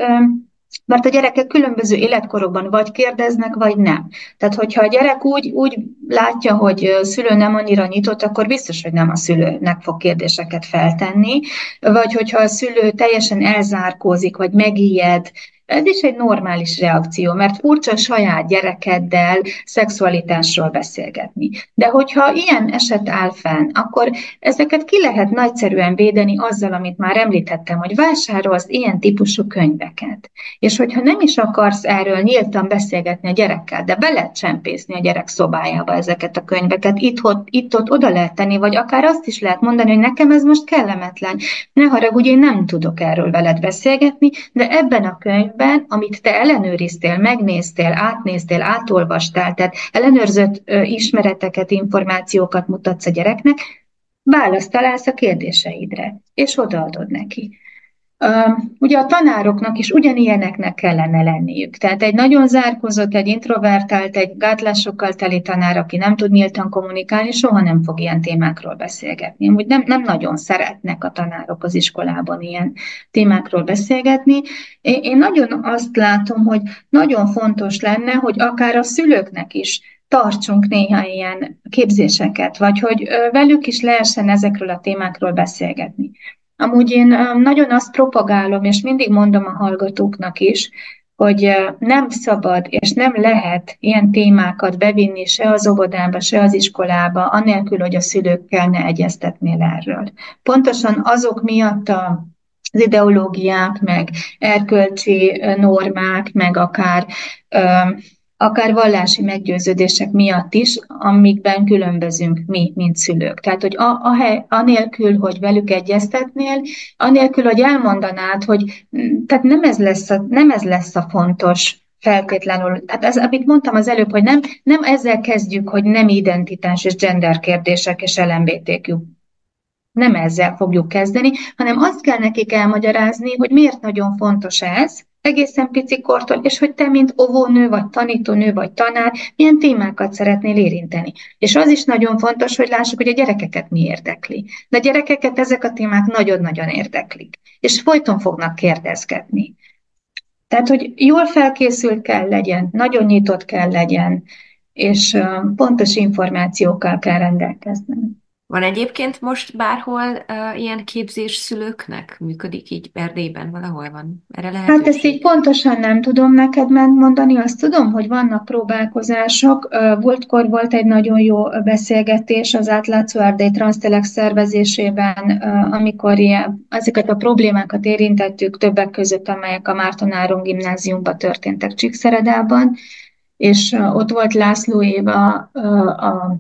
mert a gyerekek különböző életkorokban vagy kérdeznek, vagy nem. Tehát, hogyha a gyerek úgy, úgy látja, hogy a szülő nem annyira nyitott, akkor biztos, hogy nem a szülőnek fog kérdéseket feltenni, vagy hogyha a szülő teljesen elzárkózik, vagy megijed, ez is egy normális reakció, mert furcsa saját gyerekeddel szexualitásról beszélgetni. De hogyha ilyen eset áll fenn, akkor ezeket ki lehet nagyszerűen védeni azzal, amit már említettem, hogy vásárolsz ilyen típusú könyveket. És hogyha nem is akarsz erről nyíltan beszélgetni a gyerekkel, de be lehet csempészni a gyerek szobájába ezeket a könyveket, itt-ott, itt-ott oda lehet tenni, vagy akár azt is lehet mondani, hogy nekem ez most kellemetlen. Ne haragudj, én nem tudok erről veled beszélgetni, de ebben a könyv könyvben, amit te ellenőriztél, megnéztél, átnéztél, átolvastál, tehát ellenőrzött ismereteket, információkat mutatsz a gyereknek, választ találsz a kérdéseidre, és odaadod neki. Ugye a tanároknak is ugyanilyeneknek kellene lenniük. Tehát egy nagyon zárkozott, egy introvertált, egy gátlásokkal teli tanár, aki nem tud nyíltan kommunikálni, soha nem fog ilyen témákról beszélgetni. Úgy nem, nem nagyon szeretnek a tanárok az iskolában ilyen témákról beszélgetni. Én nagyon azt látom, hogy nagyon fontos lenne, hogy akár a szülőknek is tartsunk néha ilyen képzéseket, vagy hogy velük is lehessen ezekről a témákról beszélgetni. Amúgy én nagyon azt propagálom, és mindig mondom a hallgatóknak is, hogy nem szabad és nem lehet ilyen témákat bevinni se az óvodába, se az iskolába, anélkül, hogy a szülőkkel ne egyeztetnél erről. Pontosan azok miatt a az ideológiák, meg erkölcsi normák, meg akár akár vallási meggyőződések miatt is, amikben különbözünk mi, mint szülők. Tehát, hogy a, a hely, anélkül, hogy velük egyeztetnél, anélkül, hogy elmondanád, hogy tehát nem ez lesz a, nem ez lesz a fontos, feltétlenül, tehát ez, amit mondtam az előbb, hogy nem, nem ezzel kezdjük, hogy nem identitás és gender kérdések és LMBTQ nem ezzel fogjuk kezdeni, hanem azt kell nekik elmagyarázni, hogy miért nagyon fontos ez, egészen pici kortól, és hogy te, mint óvónő, vagy tanítónő, vagy tanár, milyen témákat szeretnél érinteni. És az is nagyon fontos, hogy lássuk, hogy a gyerekeket mi érdekli. De a gyerekeket ezek a témák nagyon-nagyon érdeklik. És folyton fognak kérdezgetni. Tehát, hogy jól felkészült kell legyen, nagyon nyitott kell legyen, és pontos információkkal kell rendelkezni. Van egyébként most bárhol uh, ilyen képzés szülőknek? Működik így Erdélyben, valahol van? Erre lehet? Hát ezt így pontosan nem tudom neked mondani, azt tudom, hogy vannak próbálkozások. Voltkor volt egy nagyon jó beszélgetés az átlátszó Erdély Transtelex szervezésében, amikor ilyen, ezeket a problémákat érintettük többek között, amelyek a Márton Áron gimnáziumban történtek Csíkszeredában, és ott volt László Éva a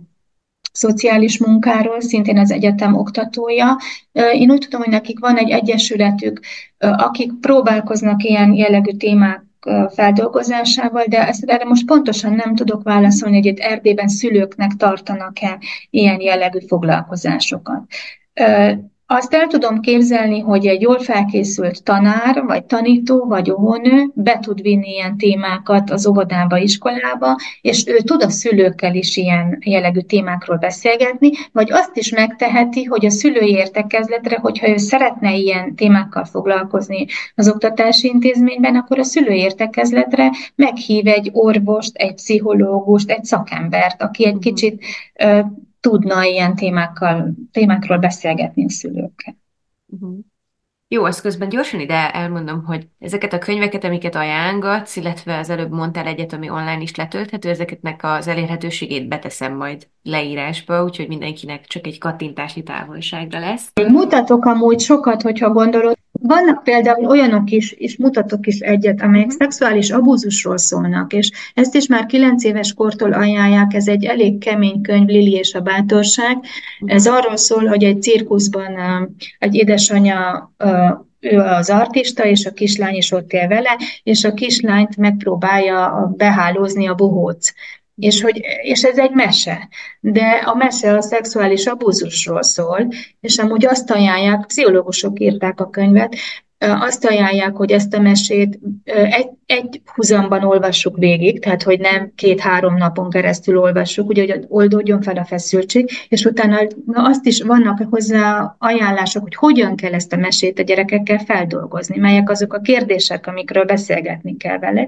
szociális munkáról, szintén az egyetem oktatója. Én úgy tudom, hogy nekik van egy egyesületük, akik próbálkoznak ilyen jellegű témák feldolgozásával, de ezt erre most pontosan nem tudok válaszolni, hogy itt Erdélyben szülőknek tartanak-e ilyen jellegű foglalkozásokat. Azt el tudom képzelni, hogy egy jól felkészült tanár, vagy tanító, vagy óvónő be tud vinni ilyen témákat az óvodába, iskolába, és ő tud a szülőkkel is ilyen jellegű témákról beszélgetni, vagy azt is megteheti, hogy a szülői értekezletre, hogyha ő szeretne ilyen témákkal foglalkozni az oktatási intézményben, akkor a szülői értekezletre meghív egy orvost, egy pszichológust, egy szakembert, aki egy kicsit tudna ilyen témákkal, témákról beszélgetni a szülőkkel. Uh-huh. Jó, azt közben gyorsan ide elmondom, hogy ezeket a könyveket, amiket ajánlgatsz, illetve az előbb mondtál egyet, ami online is letölthető, ezeketnek az elérhetőségét beteszem majd leírásba, úgyhogy mindenkinek csak egy kattintásnyi távolságra lesz. Mutatok amúgy sokat, hogyha gondolod, vannak például olyanok is, és mutatok is egyet, amelyek szexuális abúzusról szólnak, és ezt is már kilenc éves kortól ajánlják, ez egy elég kemény könyv, Lili és a bátorság. Ez arról szól, hogy egy cirkuszban egy édesanyja ő az artista, és a kislány is ott él vele, és a kislányt megpróbálja behálózni a bohóc. És, hogy, és ez egy mese, de a mese a szexuális abúzusról szól, és amúgy azt ajánlják, pszichológusok írták a könyvet, azt ajánlják, hogy ezt a mesét egy, egy huzamban olvassuk végig, tehát hogy nem két-három napon keresztül olvassuk, ugye, hogy oldódjon fel a feszültség, és utána na azt is vannak hozzá ajánlások, hogy hogyan kell ezt a mesét a gyerekekkel feldolgozni, melyek azok a kérdések, amikről beszélgetni kell vele,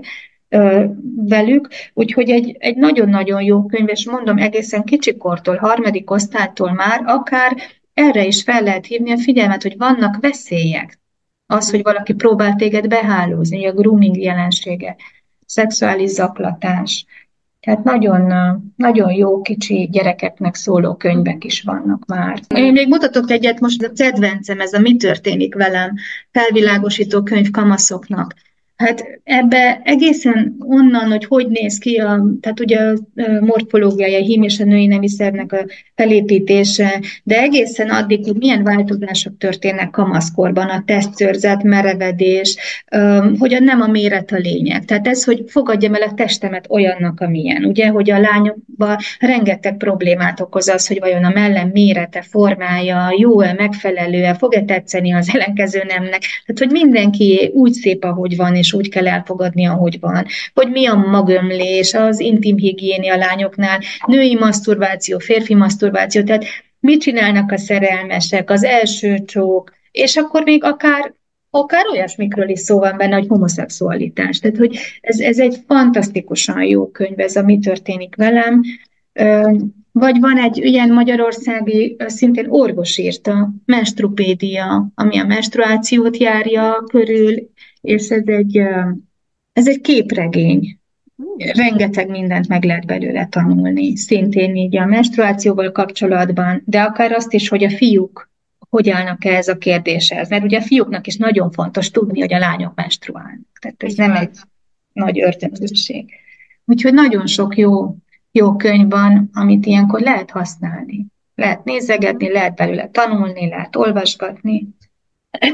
velük, úgyhogy egy, egy nagyon-nagyon jó könyv, és mondom egészen kicsikortól, harmadik osztálytól már akár erre is fel lehet hívni a figyelmet, hogy vannak veszélyek. Az, hogy valaki próbál téged behálózni, a grooming jelensége, szexuális zaklatás. Tehát nagyon, nagyon jó kicsi gyerekeknek szóló könyvek is vannak már. Én még mutatok egyet, most a kedvencem, ez a Mi történik velem, felvilágosító könyv kamaszoknak. Hát ebbe egészen onnan, hogy hogy néz ki, a, tehát ugye a morfológiája, a hím és a női nemi szervnek a felépítése, de egészen addig, hogy milyen változások történnek kamaszkorban, a testszörzet, merevedés, hogy nem a méret a lényeg. Tehát ez, hogy fogadjam el a testemet olyannak, amilyen. Ugye, hogy a lányokban rengeteg problémát okoz az, hogy vajon a mellem mérete, formája, jó-e, megfelelő-e, fog-e tetszeni az *laughs* ellenkező nemnek. Tehát, hogy mindenki úgy szép, ahogy van, és és úgy kell elfogadni, ahogy van. Hogy mi a magömlés, az intim higiénia lányoknál, női maszturbáció, férfi maszturbáció, tehát mit csinálnak a szerelmesek, az első csók, és akkor még akár akár olyasmikről is szó van benne, hogy homoszexualitás. Tehát, hogy ez, ez egy fantasztikusan jó könyv, ez a Mi történik velem. Vagy van egy ilyen magyarországi, szintén orvos írta, menstrupédia, ami a menstruációt járja körül, és ez egy, ez egy képregény. Rengeteg mindent meg lehet belőle tanulni, szintén így a menstruációval kapcsolatban, de akár azt is, hogy a fiúk hogy állnak -e ez a kérdéshez. Mert ugye a fiúknak is nagyon fontos tudni, hogy a lányok menstruálnak. Tehát ez nem egy nagy örtönzőség. Úgyhogy nagyon sok jó, jó könyv van, amit ilyenkor lehet használni. Lehet nézegetni, lehet belőle tanulni, lehet olvasgatni.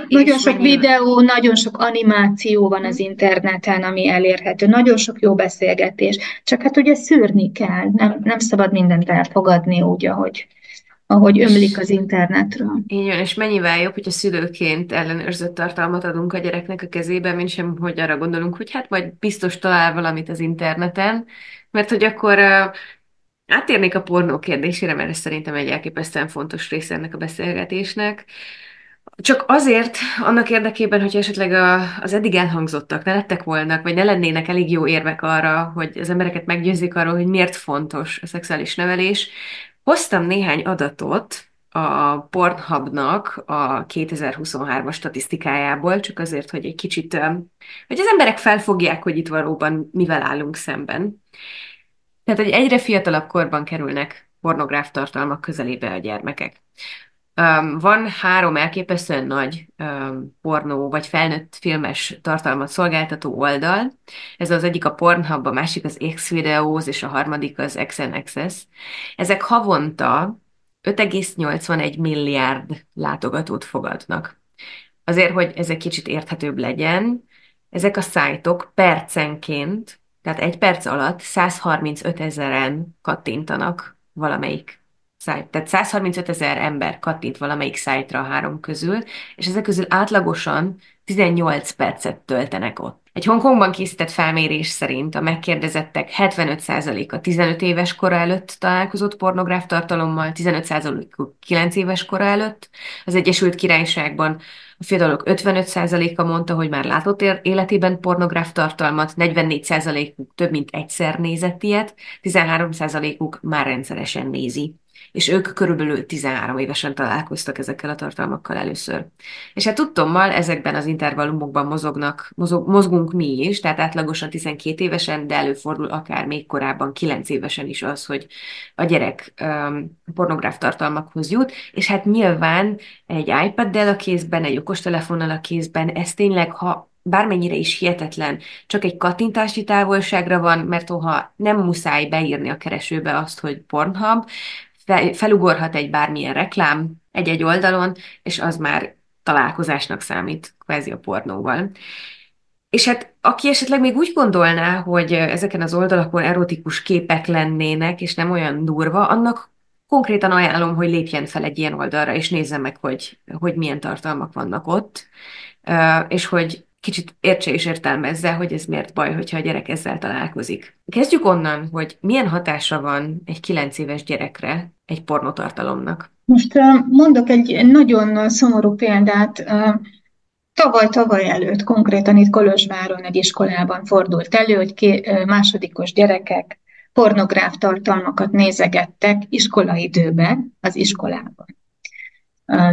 Nagyon sok videó, nagyon sok animáció van az interneten, ami elérhető, nagyon sok jó beszélgetés, csak hát ugye szűrni kell, nem, nem szabad mindent elfogadni úgy, ahogy, ahogy ömlik az internetről. Így van, és mennyivel jobb, hogyha szülőként ellenőrzött tartalmat adunk a gyereknek a kezébe, mint sem, hogy arra gondolunk, hogy hát majd biztos talál valamit az interneten, mert hogy akkor Átérnék a pornó kérdésére, mert ez szerintem egy elképesztően fontos része ennek a beszélgetésnek. Csak azért, annak érdekében, hogy esetleg a, az eddig elhangzottak ne lettek volna, vagy ne lennének elég jó érvek arra, hogy az embereket meggyőzzék arról, hogy miért fontos a szexuális nevelés, hoztam néhány adatot a Pornhubnak a 2023-as statisztikájából, csak azért, hogy egy kicsit, hogy az emberek felfogják, hogy itt valóban mivel állunk szemben. Tehát, hogy egyre fiatalabb korban kerülnek pornográf tartalmak közelébe a gyermekek. Um, van három elképesztően nagy um, pornó vagy felnőtt filmes tartalmat szolgáltató oldal. Ez az egyik a Pornhub, a másik az X-Videos, és a harmadik az XNXS. Ezek havonta 5,81 milliárd látogatót fogadnak. Azért, hogy ez egy kicsit érthetőbb legyen, ezek a szájtok percenként tehát egy perc alatt 135 ezeren kattintanak valamelyik szájt. Tehát 135 ezer ember kattint valamelyik szájtra a három közül, és ezek közül átlagosan 18 percet töltenek ott. Egy Hongkongban készített felmérés szerint a megkérdezettek 75%-a 15 éves kora előtt találkozott pornográf tartalommal, 15%-uk 9 éves kora előtt. Az Egyesült Királyságban a fiatalok 55%-a mondta, hogy már látott életében pornográf tartalmat, 44%-uk több mint egyszer nézett ilyet, 13%-uk már rendszeresen nézi és ők körülbelül 13 évesen találkoztak ezekkel a tartalmakkal először. És hát tudtommal ezekben az intervallumokban mozognak, mozog, mozgunk mi is, tehát átlagosan 12 évesen, de előfordul akár még korábban 9 évesen is az, hogy a gyerek um, pornográf tartalmakhoz jut, és hát nyilván egy iPad-del a kézben, egy okostelefonnal a kézben, ez tényleg, ha bármennyire is hihetetlen, csak egy kattintási távolságra van, mert ha nem muszáj beírni a keresőbe azt, hogy Pornhub, felugorhat egy bármilyen reklám egy-egy oldalon, és az már találkozásnak számít kvázi a pornóval. És hát aki esetleg még úgy gondolná, hogy ezeken az oldalakon erotikus képek lennének, és nem olyan durva, annak konkrétan ajánlom, hogy lépjen fel egy ilyen oldalra, és nézze meg, hogy, hogy milyen tartalmak vannak ott, és hogy kicsit értse és értelmezze, hogy ez miért baj, hogyha a gyerek ezzel találkozik. Kezdjük onnan, hogy milyen hatása van egy 9 éves gyerekre egy pornotartalomnak. Most mondok egy nagyon szomorú példát. Tavaly-tavaly előtt konkrétan itt Kolozsváron egy iskolában fordult elő, hogy ké, másodikos gyerekek pornográf tartalmakat nézegettek iskolaidőben az iskolában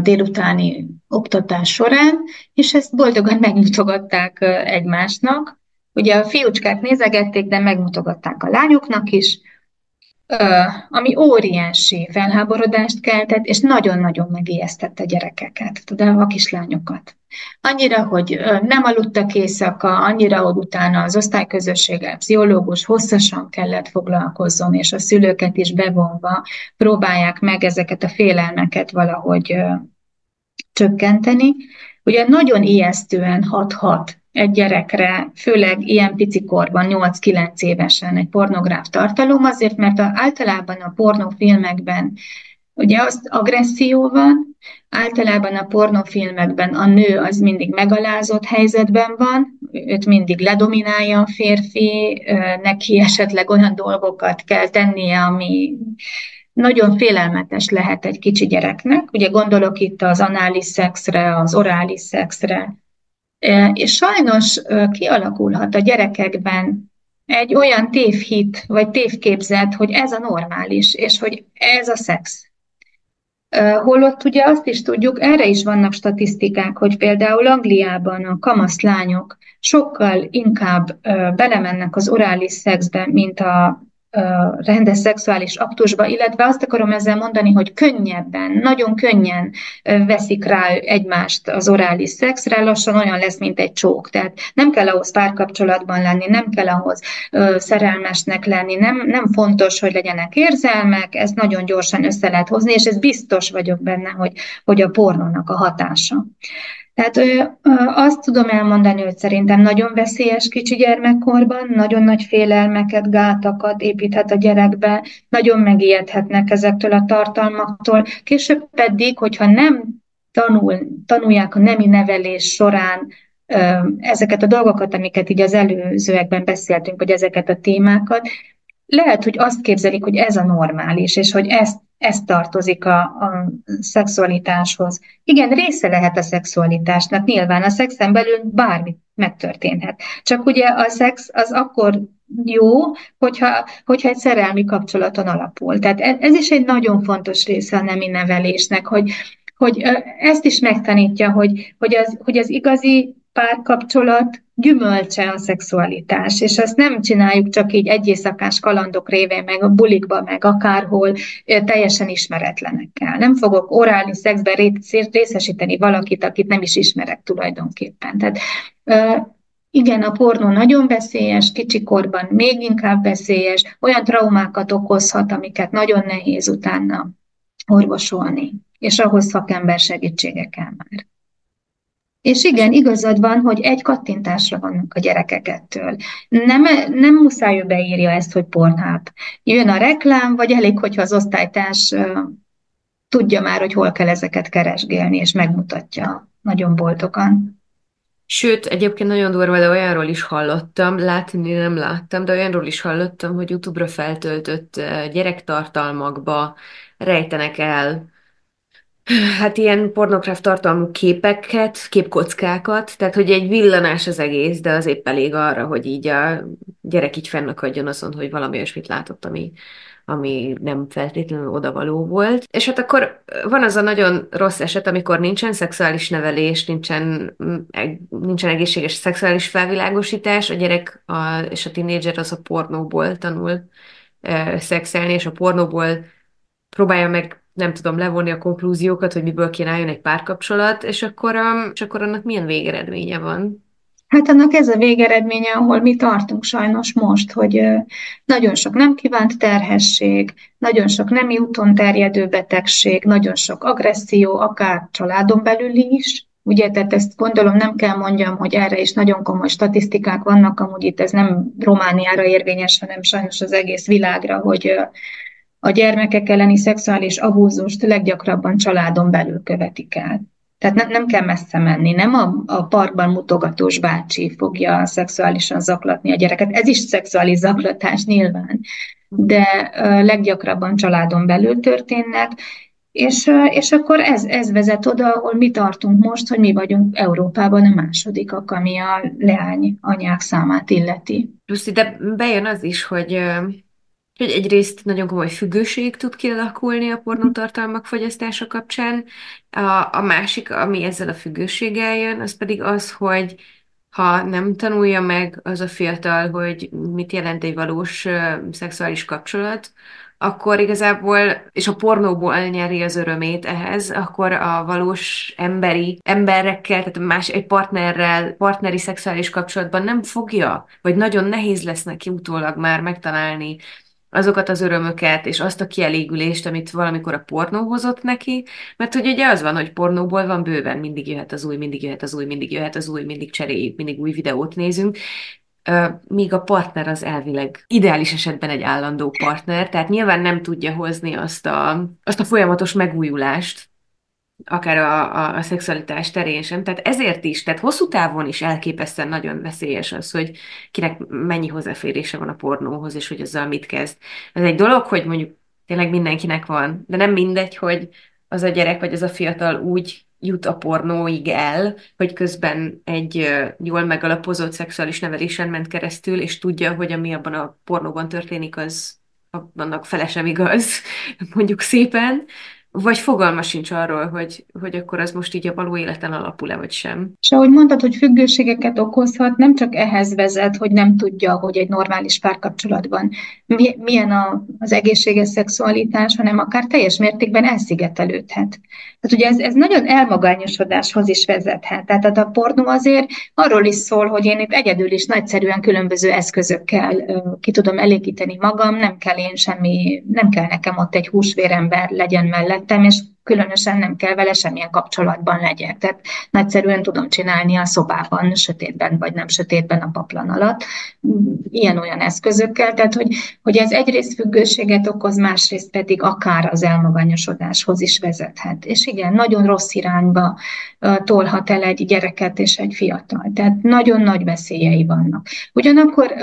délutáni oktatás során, és ezt boldogan megmutogatták egymásnak. Ugye a fiúcskák nézegették, de megmutogatták a lányoknak is, ami óriási felháborodást keltett, és nagyon-nagyon megijesztette a gyerekeket, tudom, a kislányokat. Annyira, hogy nem aludtak éjszaka, annyira, hogy utána az osztályközösséggel pszichológus hosszasan kellett foglalkozzon, és a szülőket is bevonva próbálják meg ezeket a félelmeket valahogy csökkenteni. Ugye nagyon ijesztően hat-hat egy gyerekre, főleg ilyen pici korban, 8-9 évesen egy pornográf tartalom, azért, mert általában a pornófilmekben ugye az agresszió van, általában a pornófilmekben a nő az mindig megalázott helyzetben van, őt mindig ledominálja a férfi, neki esetleg olyan dolgokat kell tennie, ami nagyon félelmetes lehet egy kicsi gyereknek. Ugye gondolok itt az anális szexre, az orális szexre, és sajnos kialakulhat a gyerekekben egy olyan tévhit, vagy tévképzet, hogy ez a normális, és hogy ez a szex. Holott ugye azt is tudjuk, erre is vannak statisztikák, hogy például Angliában a kamaszlányok sokkal inkább belemennek az orális szexbe, mint a rendes szexuális aktusba, illetve azt akarom ezzel mondani, hogy könnyebben, nagyon könnyen veszik rá egymást az orális szexre, lassan olyan lesz, mint egy csók. Tehát nem kell ahhoz párkapcsolatban lenni, nem kell ahhoz szerelmesnek lenni, nem, nem fontos, hogy legyenek érzelmek, ezt nagyon gyorsan össze lehet hozni, és ez biztos vagyok benne, hogy, hogy a pornónak a hatása. Tehát azt tudom elmondani, hogy szerintem nagyon veszélyes kicsi gyermekkorban, nagyon nagy félelmeket, gátakat építhet a gyerekbe, nagyon megijedhetnek ezektől a tartalmaktól. Később pedig, hogyha nem tanul, tanulják a nemi nevelés során ezeket a dolgokat, amiket így az előzőekben beszéltünk, vagy ezeket a témákat, lehet, hogy azt képzelik, hogy ez a normális, és hogy ezt, ezt tartozik a, a szexualitáshoz. Igen, része lehet a szexualitásnak, nyilván a szexen belül bármi megtörténhet. Csak ugye a szex az akkor jó, hogyha, hogyha egy szerelmi kapcsolaton alapul. Tehát e, ez is egy nagyon fontos része a nemi nevelésnek, hogy, hogy ezt is megtanítja, hogy, hogy, az, hogy az igazi párkapcsolat gyümölcse a szexualitás, és ezt nem csináljuk csak így egy éjszakás kalandok révén, meg a bulikba, meg akárhol, teljesen ismeretlenekkel. Nem fogok orális szexben részesíteni valakit, akit nem is ismerek tulajdonképpen. Tehát igen, a pornó nagyon veszélyes, kicsikorban még inkább veszélyes, olyan traumákat okozhat, amiket nagyon nehéz utána orvosolni, és ahhoz szakember segítsége kell már. És igen, igazad van, hogy egy kattintásra vannak a gyerekek ettől. Nem, nem muszáj ő beírja ezt, hogy Pornhub. Jön a reklám, vagy elég, hogyha az osztálytárs tudja már, hogy hol kell ezeket keresgélni, és megmutatja nagyon boldogan. Sőt, egyébként nagyon durva, de olyanról is hallottam, látni nem láttam, de olyanról is hallottam, hogy YouTube-ra feltöltött gyerektartalmakba rejtenek el Hát ilyen pornográf tartalmú képeket, képkockákat, tehát hogy egy villanás az egész, de az épp elég arra, hogy így a gyerek így fennakadjon azon, hogy valami olyasmit látott, ami, ami nem feltétlenül odavaló volt. És hát akkor van az a nagyon rossz eset, amikor nincsen szexuális nevelés, nincsen, nincsen egészséges szexuális felvilágosítás, a gyerek a, és a tinédzser az a pornóból tanul e, szexelni, és a pornóból próbálja meg nem tudom levonni a konklúziókat, hogy miből kéne álljon egy párkapcsolat, és akkor, um, és akkor annak milyen végeredménye van? Hát annak ez a végeredménye, ahol mi tartunk sajnos most, hogy nagyon sok nem kívánt terhesség, nagyon sok nemi úton terjedő betegség, nagyon sok agresszió, akár családon belül is, Ugye, tehát ezt gondolom nem kell mondjam, hogy erre is nagyon komoly statisztikák vannak, amúgy itt ez nem Romániára érvényes, hanem sajnos az egész világra, hogy a gyermekek elleni szexuális abúzust leggyakrabban családon belül követik el. Tehát nem, nem kell messze menni, nem a, a parkban mutogatós bácsi fogja szexuálisan zaklatni a gyereket. Ez is szexuális zaklatás nyilván, de leggyakrabban családon belül történnek, és, és akkor ez, ez vezet oda, ahol mi tartunk most, hogy mi vagyunk Európában a másodikak, ami a leány anyák számát illeti. Plusz ide bejön az is, hogy hogy egyrészt nagyon komoly függőség tud kialakulni a pornótartalmak fogyasztása kapcsán, a, a másik, ami ezzel a függőséggel jön, az pedig az, hogy ha nem tanulja meg az a fiatal, hogy mit jelent egy valós uh, szexuális kapcsolat, akkor igazából, és a pornóból nyeri az örömét ehhez, akkor a valós emberi emberekkel, tehát más egy partnerrel, partneri szexuális kapcsolatban nem fogja, vagy nagyon nehéz lesz neki utólag már megtalálni azokat az örömöket, és azt a kielégülést, amit valamikor a pornó hozott neki, mert hogy ugye az van, hogy pornóból van bőven, mindig jöhet az új, mindig jöhet az új, mindig jöhet az új, mindig cseréljük, mindig új videót nézünk, míg a partner az elvileg ideális esetben egy állandó partner, tehát nyilván nem tudja hozni azt a, azt a folyamatos megújulást, akár a, a, a szexualitás terén sem. Tehát ezért is, tehát hosszú távon is elképesztően nagyon veszélyes az, hogy kinek mennyi hozzáférése van a pornóhoz, és hogy azzal mit kezd. Ez egy dolog, hogy mondjuk tényleg mindenkinek van, de nem mindegy, hogy az a gyerek vagy az a fiatal úgy jut a pornóig el, hogy közben egy jól megalapozott szexuális nevelésen ment keresztül, és tudja, hogy ami abban a pornóban történik, az annak fele sem igaz, *laughs* mondjuk szépen, vagy fogalma sincs arról, hogy, hogy akkor az most így a való életen alapul-e, vagy sem. És ahogy mondtad, hogy függőségeket okozhat, nem csak ehhez vezet, hogy nem tudja, hogy egy normális párkapcsolatban milyen a, az egészséges szexualitás, hanem akár teljes mértékben elszigetelődhet. Tehát ugye ez, ez nagyon elmagányosodáshoz is vezethet. Tehát a pornó azért arról is szól, hogy én itt egyedül is nagyszerűen különböző eszközökkel ki tudom elégíteni magam, nem kell én semmi, nem kell nekem ott egy húsvérember legyen mellett, szerettem, és különösen nem kell vele semmilyen kapcsolatban legyek. Tehát nagyszerűen tudom csinálni a szobában, sötétben vagy nem sötétben a paplan alatt, ilyen-olyan eszközökkel, tehát hogy, hogy ez egyrészt függőséget okoz, másrészt pedig akár az elmagányosodáshoz is vezethet. És igen, nagyon rossz irányba tolhat el egy gyereket és egy fiatal. Tehát nagyon nagy veszélyei vannak. Ugyanakkor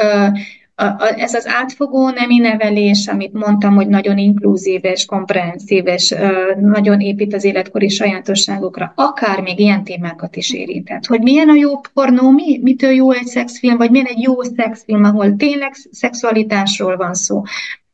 ez az átfogó nemi nevelés, amit mondtam, hogy nagyon inkluzív és komprehenszív, és nagyon épít az életkori sajátosságokra, akár még ilyen témákat is érintett. Hogy milyen a jó pornó, mi, mitől jó egy szexfilm, vagy milyen egy jó szexfilm, ahol tényleg szexualitásról van szó,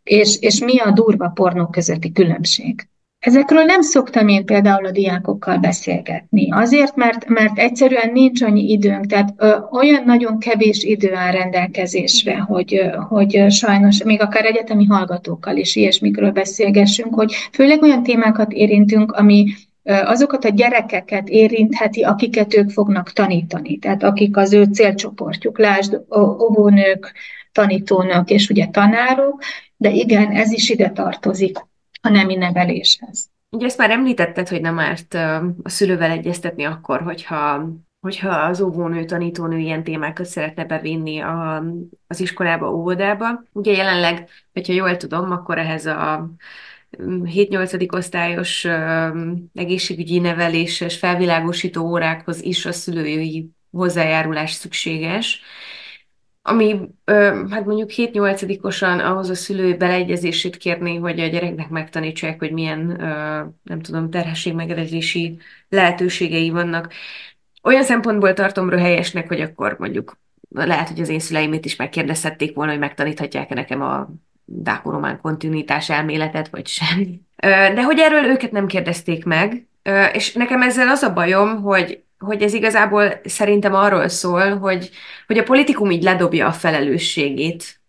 és, és mi a durva pornó közötti különbség. Ezekről nem szoktam én például a diákokkal beszélgetni, azért, mert, mert egyszerűen nincs annyi időnk, tehát ö, olyan nagyon kevés idő áll rendelkezésre, hogy, ö, hogy sajnos még akár egyetemi hallgatókkal is ilyesmikről beszélgessünk, hogy főleg olyan témákat érintünk, ami azokat a gyerekeket érintheti, akiket ők fognak tanítani, tehát akik az ő célcsoportjuk, lásd, óvónők, tanítónők és ugye tanárok, de igen, ez is ide tartozik a nemi neveléshez. Ugye ezt már említetted, hogy nem árt a szülővel egyeztetni akkor, hogyha, hogyha az óvónő, tanítónő ilyen témákat szeretne bevinni a, az iskolába, óvodába. Ugye jelenleg, hogyha jól tudom, akkor ehhez a 7-8. osztályos egészségügyi neveléses felvilágosító órákhoz is a szülői hozzájárulás szükséges ami hát mondjuk 7-8-osan ahhoz a szülő beleegyezését kérni, hogy a gyereknek megtanítsák, hogy milyen, nem tudom, terhességmegedezési lehetőségei vannak. Olyan szempontból tartom helyesnek, hogy akkor mondjuk lehet, hogy az én szüleimét is megkérdezhették volna, hogy megtaníthatják-e nekem a dákoromán kontinuitás elméletet, vagy sem. De hogy erről őket nem kérdezték meg, és nekem ezzel az a bajom, hogy hogy ez igazából szerintem arról szól, hogy, hogy a politikum így ledobja a felelősségét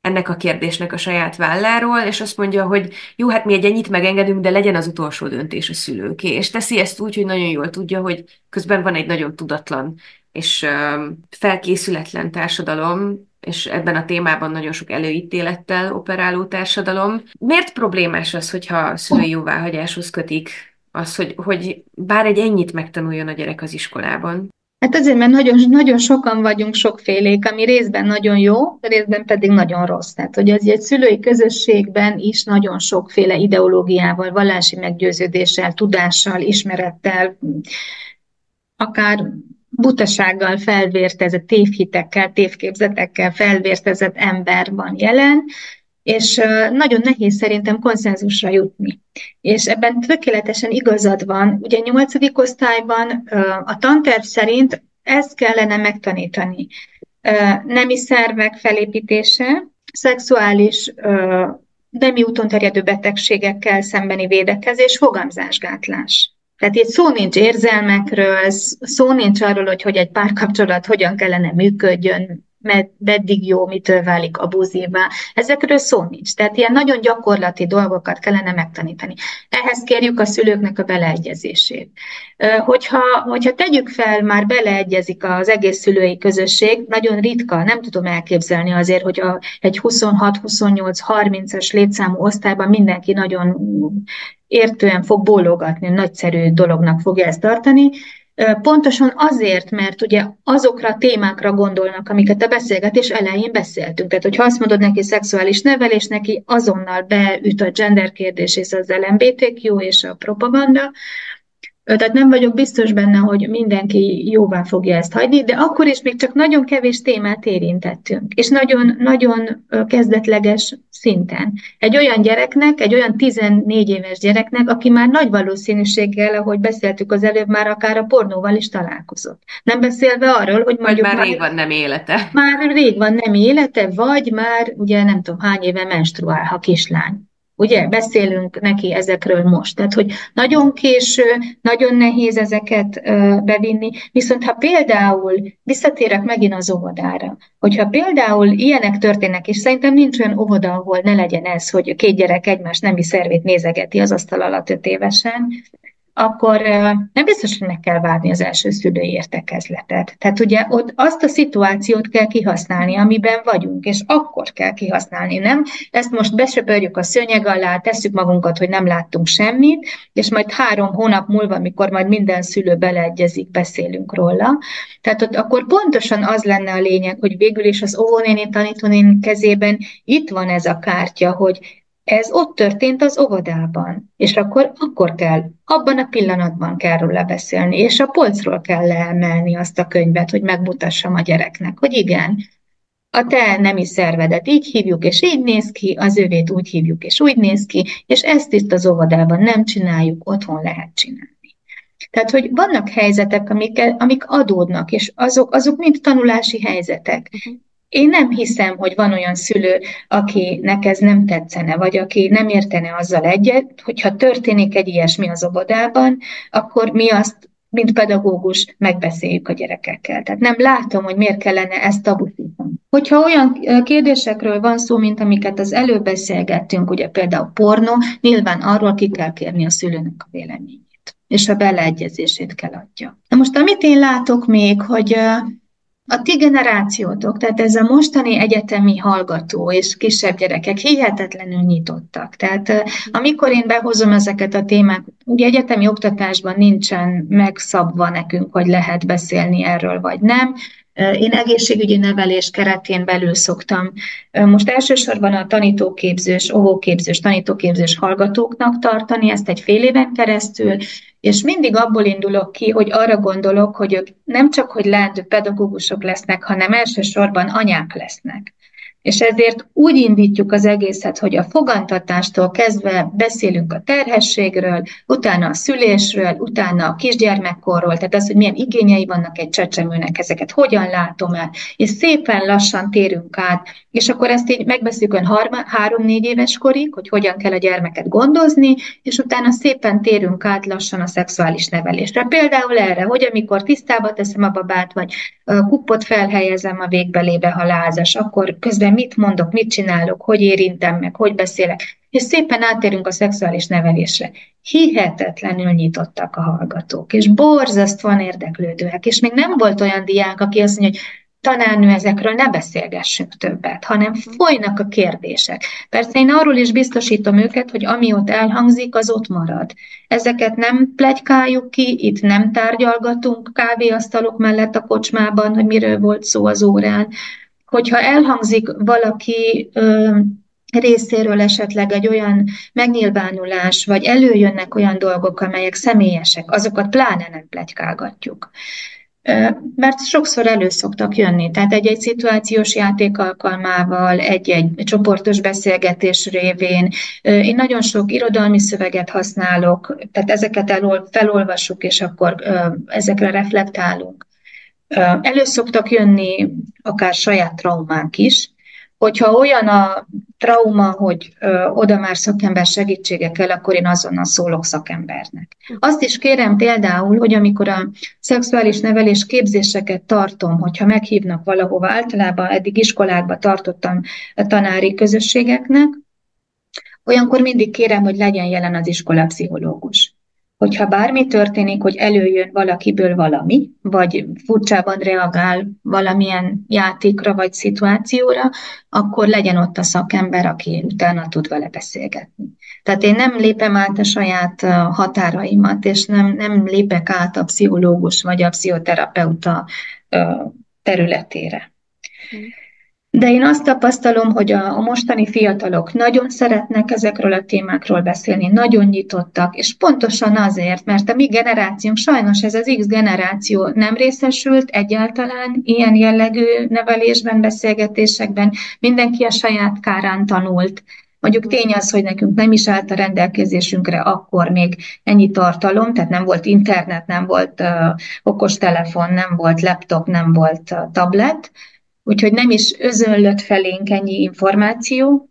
ennek a kérdésnek a saját válláról, és azt mondja, hogy jó, hát mi egy ennyit megengedünk, de legyen az utolsó döntés a szülőké. És teszi ezt úgy, hogy nagyon jól tudja, hogy közben van egy nagyon tudatlan és felkészületlen társadalom, és ebben a témában nagyon sok előítélettel operáló társadalom. Miért problémás az, hogyha szülői jóváhagyáshoz kötik az, hogy, hogy bár egy ennyit megtanuljon a gyerek az iskolában? Hát azért, mert nagyon, nagyon sokan vagyunk sokfélék, ami részben nagyon jó, részben pedig nagyon rossz. Tehát, hogy ez egy szülői közösségben is nagyon sokféle ideológiával, vallási meggyőződéssel, tudással, ismerettel, akár butasággal felvértezett, tévhitekkel, tévképzetekkel felvértezett ember van jelen, és nagyon nehéz szerintem konszenzusra jutni. És ebben tökéletesen igazad van. Ugye nyolcadik osztályban a tanterv szerint ezt kellene megtanítani. Nemi szervek felépítése, szexuális nemi úton terjedő betegségekkel szembeni védekezés, fogamzásgátlás. Tehát itt szó nincs érzelmekről, szó nincs arról, hogy, hogy egy párkapcsolat hogyan kellene működjön, meddig jó, mitől válik abúzívá. Ezekről szó nincs. Tehát ilyen nagyon gyakorlati dolgokat kellene megtanítani. Ehhez kérjük a szülőknek a beleegyezését. Hogyha, hogyha tegyük fel, már beleegyezik az egész szülői közösség, nagyon ritka, nem tudom elképzelni azért, hogy a, egy 26, 28, 30-as létszámú osztályban mindenki nagyon értően fog bólogatni, nagyszerű dolognak fogja ezt tartani, Pontosan azért, mert ugye azokra a témákra gondolnak, amiket a beszélgetés elején beszéltünk. Tehát, hogyha azt mondod neki szexuális nevelés, neki azonnal beüt a gender kérdés és az LMBTQ és a propaganda, tehát nem vagyok biztos benne, hogy mindenki jóvá fogja ezt hagyni, de akkor is még csak nagyon kevés témát érintettünk, és nagyon, nagyon kezdetleges szinten. Egy olyan gyereknek, egy olyan 14 éves gyereknek, aki már nagy valószínűséggel, ahogy beszéltük az előbb, már akár a pornóval is találkozott. Nem beszélve arról, hogy mondjuk... Hogy már rég van nem élete. Már rég van nem élete, vagy már ugye nem tudom hány éve menstruál, ha kislány. Ugye beszélünk neki ezekről most. Tehát, hogy nagyon késő, nagyon nehéz ezeket bevinni, viszont ha például, visszatérek megint az óvodára, hogyha például ilyenek történnek, és szerintem nincs olyan óvoda, ahol ne legyen ez, hogy két gyerek egymás nemi szervét nézegeti az asztal alatt öt évesen, akkor nem biztos, hogy meg kell várni az első szülői értekezletet. Tehát ugye ott azt a szituációt kell kihasználni, amiben vagyunk, és akkor kell kihasználni, nem? Ezt most besöpörjük a szőnyeg alá, tesszük magunkat, hogy nem láttunk semmit, és majd három hónap múlva, amikor majd minden szülő beleegyezik, beszélünk róla. Tehát ott akkor pontosan az lenne a lényeg, hogy végül is az óvónéni tanítónéni kezében itt van ez a kártya, hogy ez ott történt az óvodában, és akkor, akkor kell, abban a pillanatban kell róla beszélni, és a polcról kell leemelni azt a könyvet, hogy megmutassam a gyereknek, hogy igen, a te nemi szervedet így hívjuk, és így néz ki, az övét úgy hívjuk, és úgy néz ki, és ezt itt az óvodában nem csináljuk, otthon lehet csinálni. Tehát, hogy vannak helyzetek, amik, amik adódnak, és azok, azok mind tanulási helyzetek. Én nem hiszem, hogy van olyan szülő, akinek ez nem tetszene, vagy aki nem értene azzal egyet, hogyha történik egy ilyesmi az óvodában, akkor mi azt, mint pedagógus, megbeszéljük a gyerekekkel. Tehát nem látom, hogy miért kellene ezt tabusítani. Hogyha olyan kérdésekről van szó, mint amiket az előbb beszélgettünk, ugye például pornó, nyilván arról ki kell kérni a szülőnek a véleményét, és a beleegyezését kell adja. Na most, amit én látok még, hogy a ti generációtok, tehát ez a mostani egyetemi hallgató és kisebb gyerekek hihetetlenül nyitottak. Tehát amikor én behozom ezeket a témákat, ugye egyetemi oktatásban nincsen megszabva nekünk, hogy lehet beszélni erről vagy nem, én egészségügyi nevelés keretén belül szoktam most elsősorban a tanítóképzős, óvóképzős, tanítóképzős hallgatóknak tartani ezt egy fél éven keresztül, és mindig abból indulok ki, hogy arra gondolok, hogy ők nem csak, hogy leendő pedagógusok lesznek, hanem elsősorban anyák lesznek. És ezért úgy indítjuk az egészet, hogy a fogantatástól kezdve beszélünk a terhességről, utána a szülésről, utána a kisgyermekkorról, tehát az, hogy milyen igényei vannak egy csecsemőnek, ezeket hogyan látom el, és szépen lassan térünk át, és akkor ezt így megbeszéljük olyan három-négy éves korig, hogy hogyan kell a gyermeket gondozni, és utána szépen térünk át lassan a szexuális nevelésre. Például erre, hogy amikor tisztába teszem a babát, vagy kupot felhelyezem a végbelébe, ha lázas, akkor közben mit mondok, mit csinálok, hogy érintem meg, hogy beszélek, és szépen átérünk a szexuális nevelésre. Hihetetlenül nyitottak a hallgatók, és borzasztóan érdeklődőek, és még nem volt olyan diák, aki azt mondja, hogy tanárnő ezekről ne beszélgessünk többet, hanem folynak a kérdések. Persze én arról is biztosítom őket, hogy ami ott elhangzik, az ott marad. Ezeket nem plegykáljuk ki, itt nem tárgyalgatunk kávéasztalok mellett a kocsmában, hogy miről volt szó az órán, hogyha elhangzik valaki ö, részéről esetleg egy olyan megnyilvánulás, vagy előjönnek olyan dolgok, amelyek személyesek, azokat pláne nem plegykálgatjuk. Mert sokszor elő szoktak jönni, tehát egy-egy szituációs játék alkalmával, egy-egy csoportos beszélgetés révén. Én nagyon sok irodalmi szöveget használok, tehát ezeket elol, felolvasuk, és akkor ezekre reflektálunk. Elő szoktak jönni akár saját traumák is, hogyha olyan a trauma, hogy ö, oda már szakember segítsége kell, akkor én azonnal szólok szakembernek. Azt is kérem például, hogy amikor a szexuális nevelés képzéseket tartom, hogyha meghívnak valahova, általában eddig iskolákba tartottam a tanári közösségeknek, olyankor mindig kérem, hogy legyen jelen az iskolapszichológus hogyha bármi történik, hogy előjön valakiből valami, vagy furcsában reagál valamilyen játékra vagy szituációra, akkor legyen ott a szakember, aki utána tud vele beszélgetni. Tehát én nem lépem át a saját határaimat, és nem, nem lépek át a pszichológus vagy a pszichoterapeuta területére. De én azt tapasztalom, hogy a, a mostani fiatalok nagyon szeretnek ezekről a témákról beszélni, nagyon nyitottak, és pontosan azért, mert a mi generációnk, sajnos ez az X generáció nem részesült egyáltalán ilyen jellegű nevelésben, beszélgetésekben, mindenki a saját kárán tanult. Mondjuk tény az, hogy nekünk nem is állt a rendelkezésünkre akkor még ennyi tartalom, tehát nem volt internet, nem volt uh, okostelefon, nem volt laptop, nem volt uh, tablet, úgyhogy nem is özönlött felénk ennyi információ,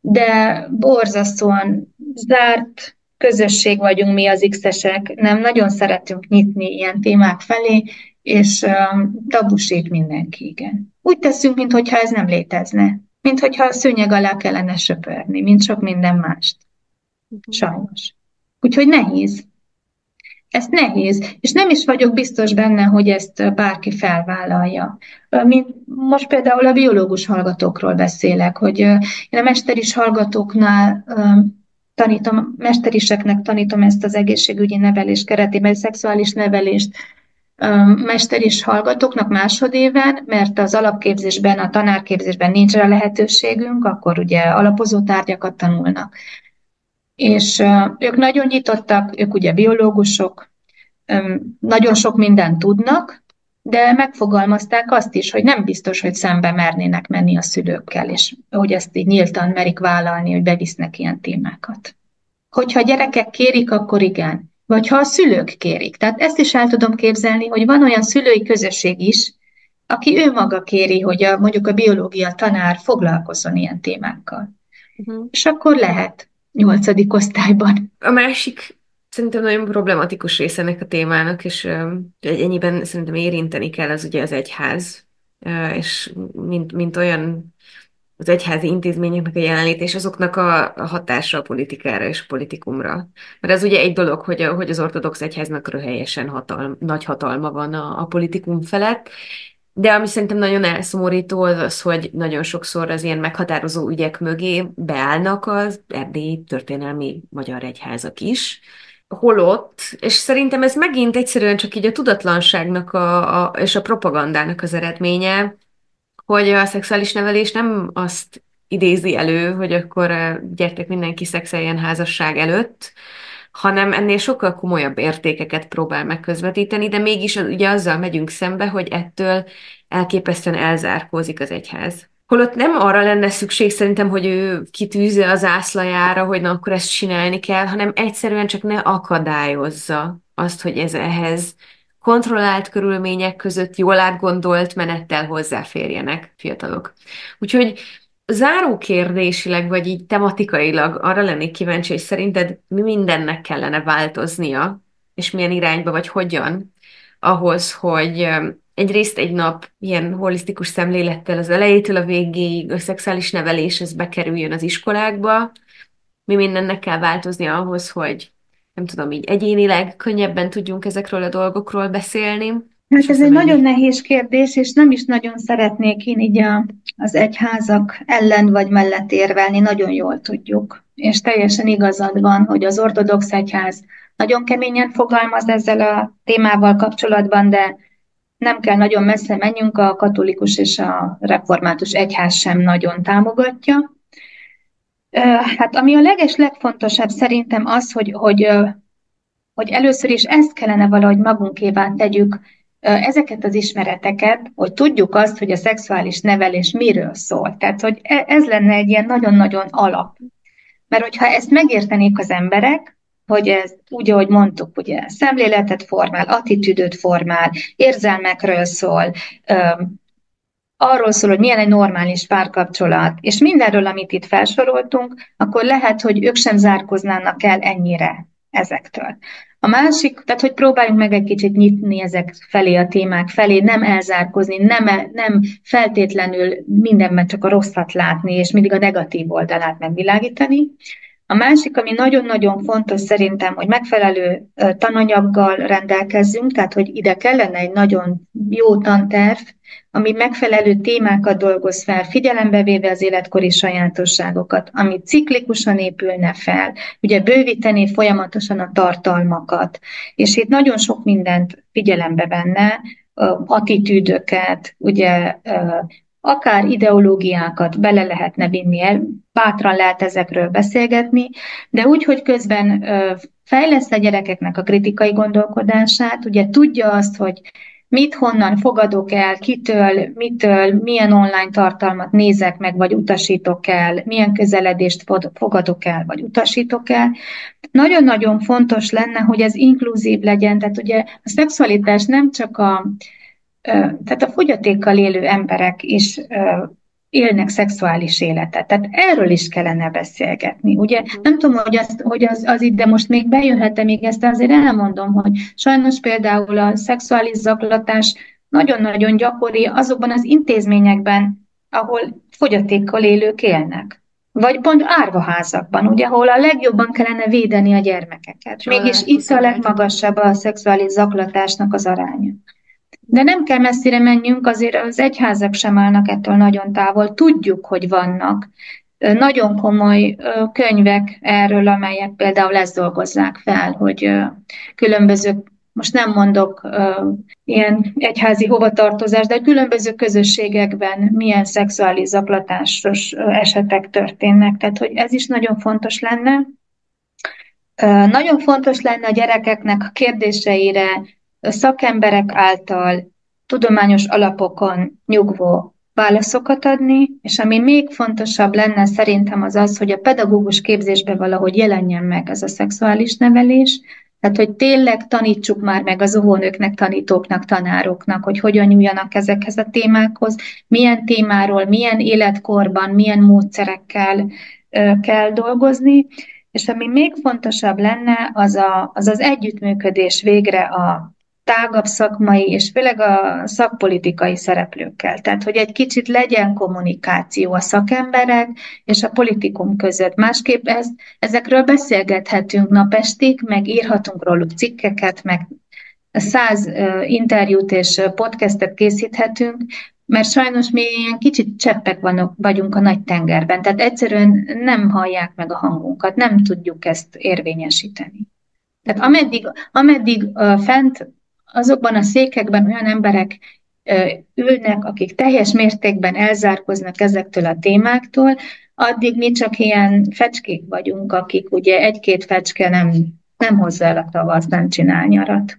de borzasztóan zárt közösség vagyunk mi az X-esek, nem nagyon szeretünk nyitni ilyen témák felé, és um, tabusít mindenki, igen. Úgy teszünk, mintha ez nem létezne, mintha a szőnyeg alá kellene söpörni, mint sok minden mást. Mhm. Sajnos. Úgyhogy nehéz. Ez nehéz, és nem is vagyok biztos benne, hogy ezt bárki felvállalja. Mint most például a biológus hallgatókról beszélek, hogy én a mesteris hallgatóknál tanítom, mesteriseknek tanítom ezt az egészségügyi nevelés keretében, szexuális nevelést, mesteris hallgatóknak másodéven, mert az alapképzésben, a tanárképzésben nincs rá lehetőségünk, akkor ugye alapozó tárgyakat tanulnak. És ők nagyon nyitottak, ők ugye biológusok, nagyon sok mindent tudnak, de megfogalmazták azt is, hogy nem biztos, hogy szembe mernének menni a szülőkkel, és hogy ezt így nyíltan merik vállalni, hogy bevisznek ilyen témákat. Hogyha a gyerekek kérik, akkor igen. Vagy ha a szülők kérik. Tehát ezt is el tudom képzelni, hogy van olyan szülői közösség is, aki ő maga kéri, hogy a, mondjuk a biológia tanár foglalkozzon ilyen témákkal. Uh-huh. És akkor lehet nyolcadik osztályban. A másik szerintem nagyon problematikus része ennek a témának, és ennyiben szerintem érinteni kell az ugye az egyház, és mint, mint olyan az egyházi intézményeknek a jelenlétés, azoknak a, a hatása a politikára és a politikumra. Mert ez ugye egy dolog, hogy, a, hogy az ortodox egyháznak röhelyesen hatal, nagy hatalma van a, a politikum felett, de ami szerintem nagyon elszomorító az az, hogy nagyon sokszor az ilyen meghatározó ügyek mögé beállnak az erdélyi történelmi magyar egyházak is, holott, és szerintem ez megint egyszerűen csak így a tudatlanságnak a, a, és a propagandának az eredménye, hogy a szexuális nevelés nem azt idézi elő, hogy akkor eh, gyertek mindenki szexeljen házasság előtt, hanem ennél sokkal komolyabb értékeket próbál megközvetíteni, de mégis ugye azzal megyünk szembe, hogy ettől elképesztően elzárkózik az egyház. Holott nem arra lenne szükség szerintem, hogy ő kitűzze az ászlajára, hogy na akkor ezt csinálni kell, hanem egyszerűen csak ne akadályozza azt, hogy ez ehhez kontrollált körülmények között jól átgondolt menettel hozzáférjenek fiatalok. Úgyhogy záró kérdésileg, vagy így tematikailag arra lennék kíváncsi, hogy szerinted mi mindennek kellene változnia, és milyen irányba, vagy hogyan, ahhoz, hogy egyrészt egy nap ilyen holisztikus szemlélettel az elejétől a végéig a szexuális nevelés ez bekerüljön az iskolákba, mi mindennek kell változnia ahhoz, hogy nem tudom, így egyénileg könnyebben tudjunk ezekről a dolgokról beszélni. Hát ez egy nagyon nehéz kérdés, és nem is nagyon szeretnék én így a, az egyházak ellen vagy mellett érvelni, nagyon jól tudjuk. És teljesen igazad van, hogy az ortodox egyház nagyon keményen fogalmaz ezzel a témával kapcsolatban, de nem kell nagyon messze menjünk, a katolikus és a református egyház sem nagyon támogatja. Hát ami a leges legfontosabb szerintem az, hogy, hogy, hogy először is ezt kellene valahogy magunkévá tegyük, ezeket az ismereteket, hogy tudjuk azt, hogy a szexuális nevelés miről szól. Tehát, hogy e, ez lenne egy ilyen nagyon-nagyon alap. Mert hogyha ezt megértenék az emberek, hogy ez úgy, ahogy mondtuk, ugye szemléletet formál, attitűdöt formál, érzelmekről szól, arról szól, hogy milyen egy normális párkapcsolat, és mindenről, amit itt felsoroltunk, akkor lehet, hogy ők sem zárkoznának el ennyire ezektől. A másik, tehát hogy próbáljunk meg egy kicsit nyitni ezek felé, a témák felé, nem elzárkozni, nem, nem feltétlenül mindenben csak a rosszat látni, és mindig a negatív oldalát megvilágítani, a másik, ami nagyon-nagyon fontos szerintem, hogy megfelelő tananyaggal rendelkezzünk, tehát hogy ide kellene egy nagyon jó tanterv, ami megfelelő témákat dolgoz fel, figyelembe véve az életkori sajátosságokat, ami ciklikusan épülne fel, ugye bővíteni folyamatosan a tartalmakat, és itt nagyon sok mindent figyelembe venne, attitűdöket, ugye akár ideológiákat bele lehetne vinni el, bátran lehet ezekről beszélgetni, de úgy, hogy közben fejlesz a gyerekeknek a kritikai gondolkodását, ugye tudja azt, hogy mit honnan fogadok el, kitől, mitől, milyen online tartalmat nézek meg, vagy utasítok el, milyen közeledést fogadok el, vagy utasítok el. Nagyon-nagyon fontos lenne, hogy ez inkluzív legyen, tehát ugye a szexualitás nem csak a, tehát a fogyatékkal élő emberek is élnek szexuális életet. Tehát erről is kellene beszélgetni. Ugye nem tudom, hogy, az, hogy az, az ide most még bejöhet-e még ezt, azért elmondom, hogy sajnos például a szexuális zaklatás nagyon-nagyon gyakori azokban az intézményekben, ahol fogyatékkal élők élnek. vagy pont árvaházakban, ugye, ahol a legjobban kellene védeni a gyermekeket. Mégis itt a legmagasabb a szexuális zaklatásnak az aránya. De nem kell messzire menjünk, azért az egyházak sem állnak ettől nagyon távol. Tudjuk, hogy vannak nagyon komoly könyvek erről, amelyek például ezt dolgozzák fel, hogy különböző most nem mondok ilyen egyházi hovatartozás, de különböző közösségekben milyen szexuális zaklatásos esetek történnek. Tehát, hogy ez is nagyon fontos lenne. Nagyon fontos lenne a gyerekeknek a kérdéseire szakemberek által tudományos alapokon nyugvó válaszokat adni, és ami még fontosabb lenne szerintem az az, hogy a pedagógus képzésbe valahogy jelenjen meg ez a szexuális nevelés, tehát, hogy tényleg tanítsuk már meg az óvónőknek, tanítóknak, tanároknak, hogy hogyan nyúljanak ezekhez a témákhoz, milyen témáról, milyen életkorban, milyen módszerekkel kell dolgozni, és ami még fontosabb lenne, az a, az, az együttműködés végre a tágabb szakmai és főleg a szakpolitikai szereplőkkel. Tehát, hogy egy kicsit legyen kommunikáció a szakemberek és a politikum között. Másképp ez, ezekről beszélgethetünk napestig, meg írhatunk róluk cikkeket, meg száz interjút és podcastet készíthetünk, mert sajnos mi ilyen kicsit cseppek vannak, vagyunk a nagy tengerben, tehát egyszerűen nem hallják meg a hangunkat, nem tudjuk ezt érvényesíteni. Tehát ameddig, ameddig uh, fent azokban a székekben olyan emberek ülnek, akik teljes mértékben elzárkoznak ezektől a témáktól, addig mi csak ilyen fecskék vagyunk, akik ugye egy-két fecske nem, nem hozza el a tavasz, nem csinál nyarat.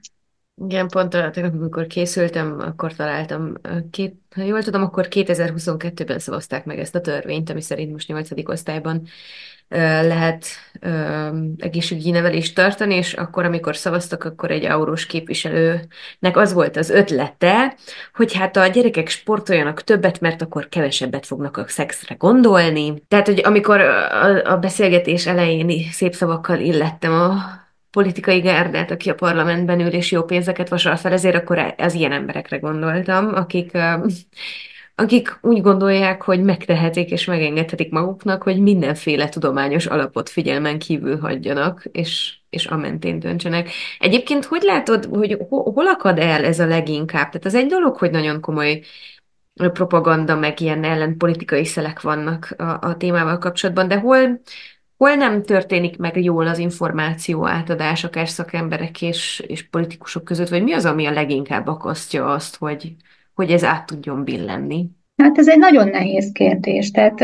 Igen, pont tegnap, amikor készültem, akkor találtam, két, ha jól tudom, akkor 2022-ben szavazták meg ezt a törvényt, ami szerint most 8. osztályban lehet egészségügyi nevelést tartani, és akkor, amikor szavaztak, akkor egy aurós képviselőnek az volt az ötlete, hogy hát a gyerekek sportoljanak többet, mert akkor kevesebbet fognak a szexre gondolni. Tehát, hogy amikor a, beszélgetés elején szép szavakkal illettem a politikai gárdát, aki a parlamentben ül és jó pénzeket vasal fel, ezért akkor az ilyen emberekre gondoltam, akik akik úgy gondolják, hogy megtehetik és megengedhetik maguknak, hogy mindenféle tudományos alapot figyelmen kívül hagyjanak, és, és a mentén döntsenek. Egyébként hogy látod, hogy hol akad el ez a leginkább? Tehát az egy dolog, hogy nagyon komoly propaganda, meg ilyen ellenpolitikai szelek vannak a, a témával kapcsolatban, de hol, hol nem történik meg jól az információ átadás, akár szakemberek és, és politikusok között, vagy mi az, ami a leginkább akasztja azt, hogy, hogy ez át tudjon billenni? Hát ez egy nagyon nehéz kérdés. Tehát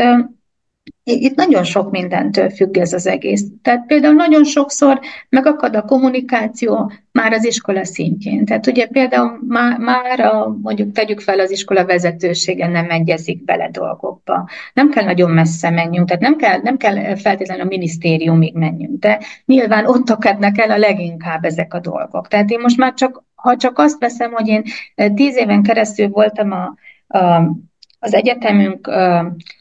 itt nagyon sok mindentől függ ez az egész. Tehát például nagyon sokszor megakad a kommunikáció már az iskola szintjén. Tehát ugye például már, már a, mondjuk tegyük fel az iskola vezetősége nem egyezik bele dolgokba. Nem kell nagyon messze menjünk, tehát nem kell, nem kell feltétlenül a minisztériumig menjünk, de nyilván ott akadnak el a leginkább ezek a dolgok. Tehát én most már csak, ha csak azt veszem, hogy én tíz éven keresztül voltam a, a, az egyetemünk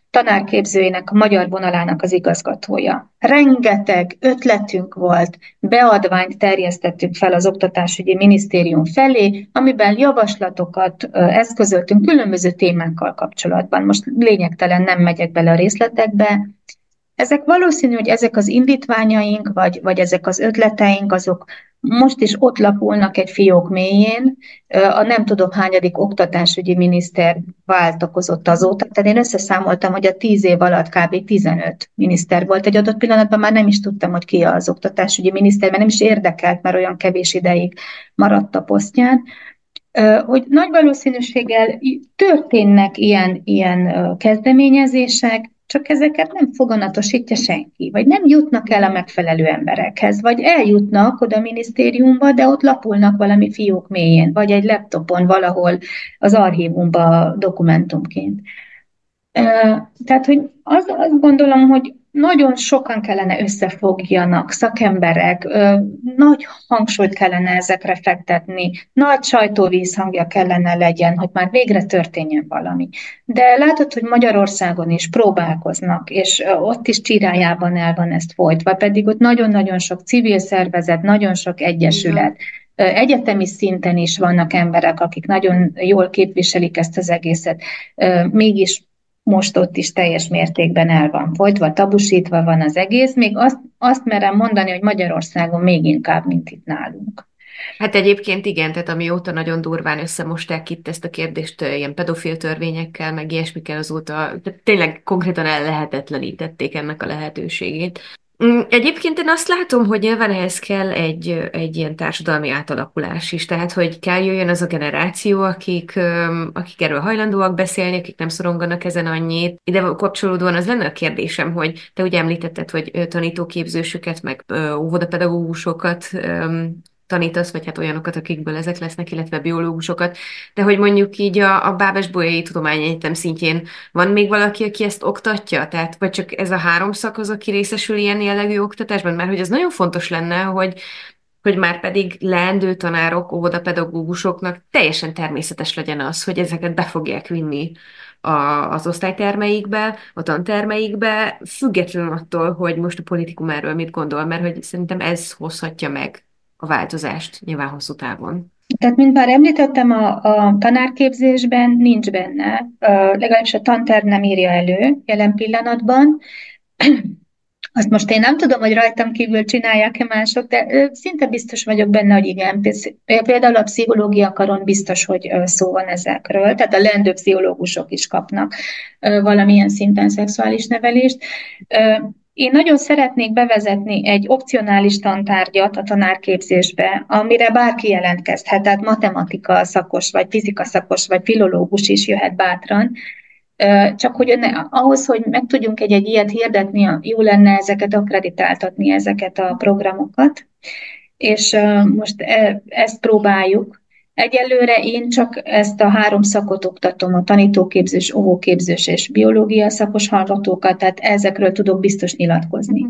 tanárképzőjének, a magyar vonalának az igazgatója. Rengeteg ötletünk volt, beadványt terjesztettünk fel az Oktatásügyi Minisztérium felé, amiben javaslatokat eszközöltünk különböző témákkal kapcsolatban. Most lényegtelen nem megyek bele a részletekbe, ezek valószínű, hogy ezek az indítványaink, vagy, vagy ezek az ötleteink, azok most is ott lapulnak egy fiók mélyén. A nem tudom hányadik oktatásügyi miniszter váltakozott azóta, tehát én összeszámoltam, hogy a tíz év alatt kb. 15 miniszter volt. Egy adott pillanatban már nem is tudtam, hogy ki az oktatásügyi miniszter, mert nem is érdekelt, mert olyan kevés ideig maradt a posztján hogy nagy valószínűséggel történnek ilyen, ilyen kezdeményezések, csak ezeket nem foganatosítja senki, vagy nem jutnak el a megfelelő emberekhez, vagy eljutnak oda a minisztériumba, de ott lapulnak valami fiók mélyén, vagy egy laptopon valahol az archívumba dokumentumként. Tehát, hogy az, azt gondolom, hogy nagyon sokan kellene összefogjanak, szakemberek, nagy hangsúlyt kellene ezekre fektetni, nagy sajtóvízhangja kellene legyen, hogy már végre történjen valami. De látod, hogy Magyarországon is próbálkoznak, és ott is csirájában el van ezt folytva, pedig ott nagyon-nagyon sok civil szervezet, nagyon sok egyesület, Egyetemi szinten is vannak emberek, akik nagyon jól képviselik ezt az egészet, mégis most ott is teljes mértékben el van folytva, tabusítva van az egész, még azt, azt merem mondani, hogy Magyarországon még inkább, mint itt nálunk. Hát egyébként igen, tehát amióta nagyon durván összemosták itt ezt a kérdést ilyen pedofil törvényekkel, meg ilyesmikkel azóta, tényleg konkrétan ellehetetlenítették ennek a lehetőségét. Mm, egyébként én azt látom, hogy nyilván ehhez kell egy, egy ilyen társadalmi átalakulás is, tehát hogy kell jöjjön az a generáció, akik, akik erről hajlandóak beszélni, akik nem szoronganak ezen annyit. Ide kapcsolódóan az lenne a kérdésem, hogy te ugye említetted, hogy tanítóképzősöket, meg óvodapedagógusokat tanítasz, vagy hát olyanokat, akikből ezek lesznek, illetve biológusokat, de hogy mondjuk így a, a Bábes Bolyai Tudományegyetem szintjén van még valaki, aki ezt oktatja? Tehát, vagy csak ez a három szak az, aki részesül ilyen jellegű oktatásban? Mert hogy az nagyon fontos lenne, hogy hogy már pedig leendő tanárok, óvodapedagógusoknak teljesen természetes legyen az, hogy ezeket be fogják vinni a, az osztálytermeikbe, a tantermeikbe, függetlenül attól, hogy most a politikum erről mit gondol, mert hogy szerintem ez hozhatja meg a változást nyilván hosszú távon. Tehát, mint már említettem, a, a tanárképzésben nincs benne, legalábbis a tanterv nem írja elő jelen pillanatban. *clears throat* Azt most én nem tudom, hogy rajtam kívül csinálják-e mások, de szinte biztos vagyok benne, hogy igen. Például a pszichológia karon biztos, hogy szó van ezekről, tehát a leendő pszichológusok is kapnak valamilyen szinten szexuális nevelést. Én nagyon szeretnék bevezetni egy opcionális tantárgyat a tanárképzésbe, amire bárki jelentkezhet, tehát matematika szakos, vagy fizika szakos, vagy filológus is jöhet bátran, csak hogy ne, ahhoz, hogy meg tudjunk egy-egy ilyet hirdetni, jó lenne ezeket akreditáltatni, ezeket a programokat, és most e, ezt próbáljuk, Egyelőre én csak ezt a három szakot oktatom, a tanítóképzés, óvóképzés és biológia szakos hallgatókat, tehát ezekről tudok biztos nyilatkozni.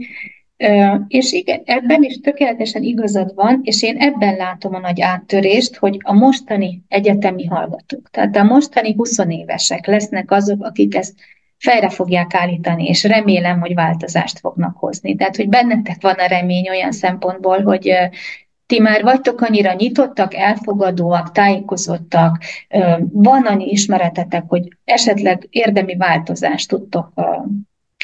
Uh, és igen, ebben is tökéletesen igazad van, és én ebben látom a nagy áttörést, hogy a mostani egyetemi hallgatók, tehát a mostani 20 évesek lesznek azok, akik ezt fejre fogják állítani, és remélem, hogy változást fognak hozni. Tehát, hogy bennetek van a remény olyan szempontból, hogy ti már vagytok annyira nyitottak, elfogadóak, tájékozottak, van annyi ismeretetek, hogy esetleg érdemi változást tudtok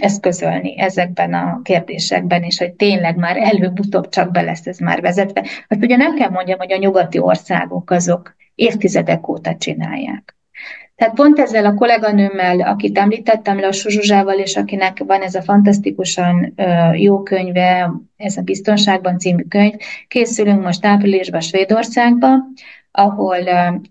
eszközölni ezekben a kérdésekben, és hogy tényleg már előbb-utóbb csak be lesz ez már vezetve. Hát ugye nem kell mondjam, hogy a nyugati országok azok évtizedek óta csinálják. Tehát pont ezzel a kolléganőmmel, akit említettem, Lassú Zsuzsával, és akinek van ez a fantasztikusan jó könyve, ez a Biztonságban című könyv, készülünk most áprilisban Svédországba, ahol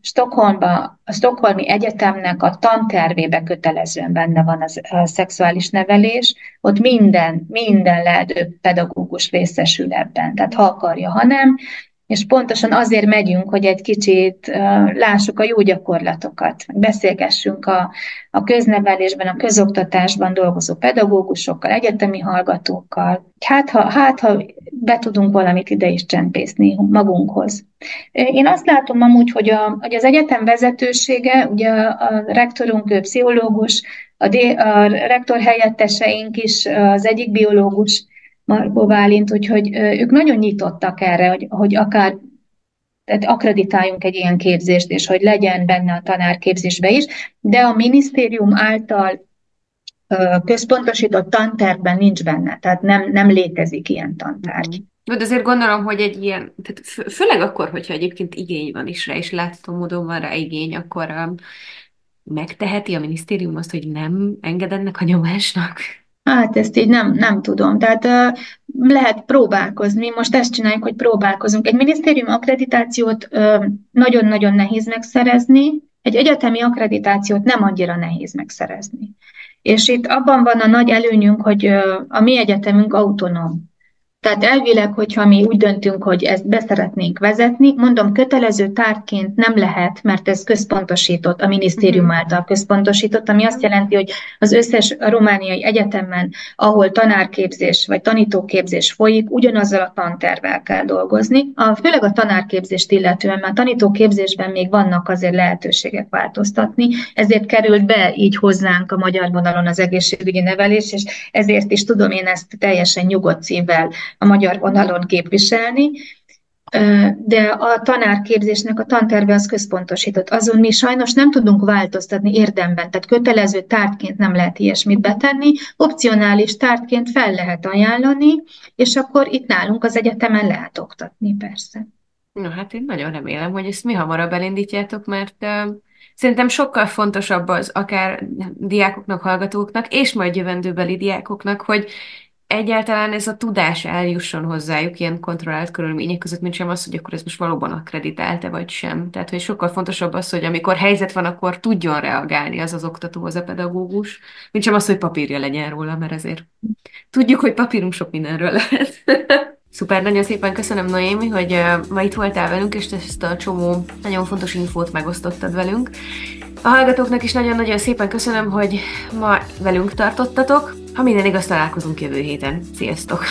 Stockholmba, a Stockholmi Egyetemnek a tantervébe kötelezően benne van az, a szexuális nevelés, ott minden, minden lehető pedagógus részesül ebben, tehát ha akarja, ha nem, és pontosan azért megyünk, hogy egy kicsit lássuk a jó gyakorlatokat, beszélgessünk a, a köznevelésben, a közoktatásban dolgozó pedagógusokkal, egyetemi hallgatókkal. Hát ha, hát, ha be tudunk valamit ide is csempészni magunkhoz. Én azt látom amúgy, hogy, a, hogy az egyetem vezetősége, ugye a rektorunk ő pszichológus, a, D, a rektor helyetteseink is, az egyik biológus, Markó Bálint, úgyhogy ők nagyon nyitottak erre, hogy, hogy akár tehát akreditáljunk egy ilyen képzést, és hogy legyen benne a tanárképzésbe is, de a minisztérium által központosított tantervben nincs benne, tehát nem, nem létezik ilyen tantárgy. De azért gondolom, hogy egy ilyen, tehát főleg akkor, hogyha egyébként igény van is rá, és látható módon van rá igény, akkor megteheti a minisztérium azt, hogy nem enged ennek a nyomásnak? Hát ezt így nem, nem tudom. Tehát uh, lehet próbálkozni. Most ezt csináljuk, hogy próbálkozunk. Egy minisztérium akkreditációt uh, nagyon-nagyon nehéz megszerezni, egy egyetemi akkreditációt nem annyira nehéz megszerezni. És itt abban van a nagy előnyünk, hogy uh, a mi egyetemünk autonóm. Tehát elvileg, hogyha mi úgy döntünk, hogy ezt beszeretnénk vezetni, mondom, kötelező tárgyként nem lehet, mert ez központosított, a minisztérium mhm. által központosított, ami azt jelenti, hogy az összes romániai egyetemen, ahol tanárképzés vagy tanítóképzés folyik, ugyanazzal a tantervel kell dolgozni. A, főleg a tanárképzést illetően, mert a tanítóképzésben még vannak azért lehetőségek változtatni, ezért került be így hozzánk a magyar vonalon az egészségügyi nevelés, és ezért is tudom én ezt teljesen nyugodt szívvel a magyar vonalon képviselni. de a tanárképzésnek a tanterve az központosított. Azon mi sajnos nem tudunk változtatni érdemben, tehát kötelező tártként nem lehet ilyesmit betenni, opcionális tártként fel lehet ajánlani, és akkor itt nálunk az egyetemen lehet oktatni, persze. No, hát én nagyon remélem, hogy ezt mi hamarabb elindítjátok, mert szerintem sokkal fontosabb az akár diákoknak, hallgatóknak, és majd jövendőbeli diákoknak, hogy egyáltalán ez a tudás eljusson hozzájuk ilyen kontrollált körülmények között, mint sem az, hogy akkor ez most valóban akkreditált-e vagy sem. Tehát, hogy sokkal fontosabb az, hogy amikor helyzet van, akkor tudjon reagálni az az oktató, az a pedagógus, mint sem az, hogy papírja legyen róla, mert ezért tudjuk, hogy papírunk sok mindenről lehet. *laughs* Szuper, nagyon szépen köszönöm Noémi, hogy ma itt voltál velünk, és ezt a csomó nagyon fontos infót megosztottad velünk. A hallgatóknak is nagyon-nagyon szépen köszönöm, hogy ma velünk tartottatok. Ha minden igaz, találkozunk jövő héten. Sziasztok!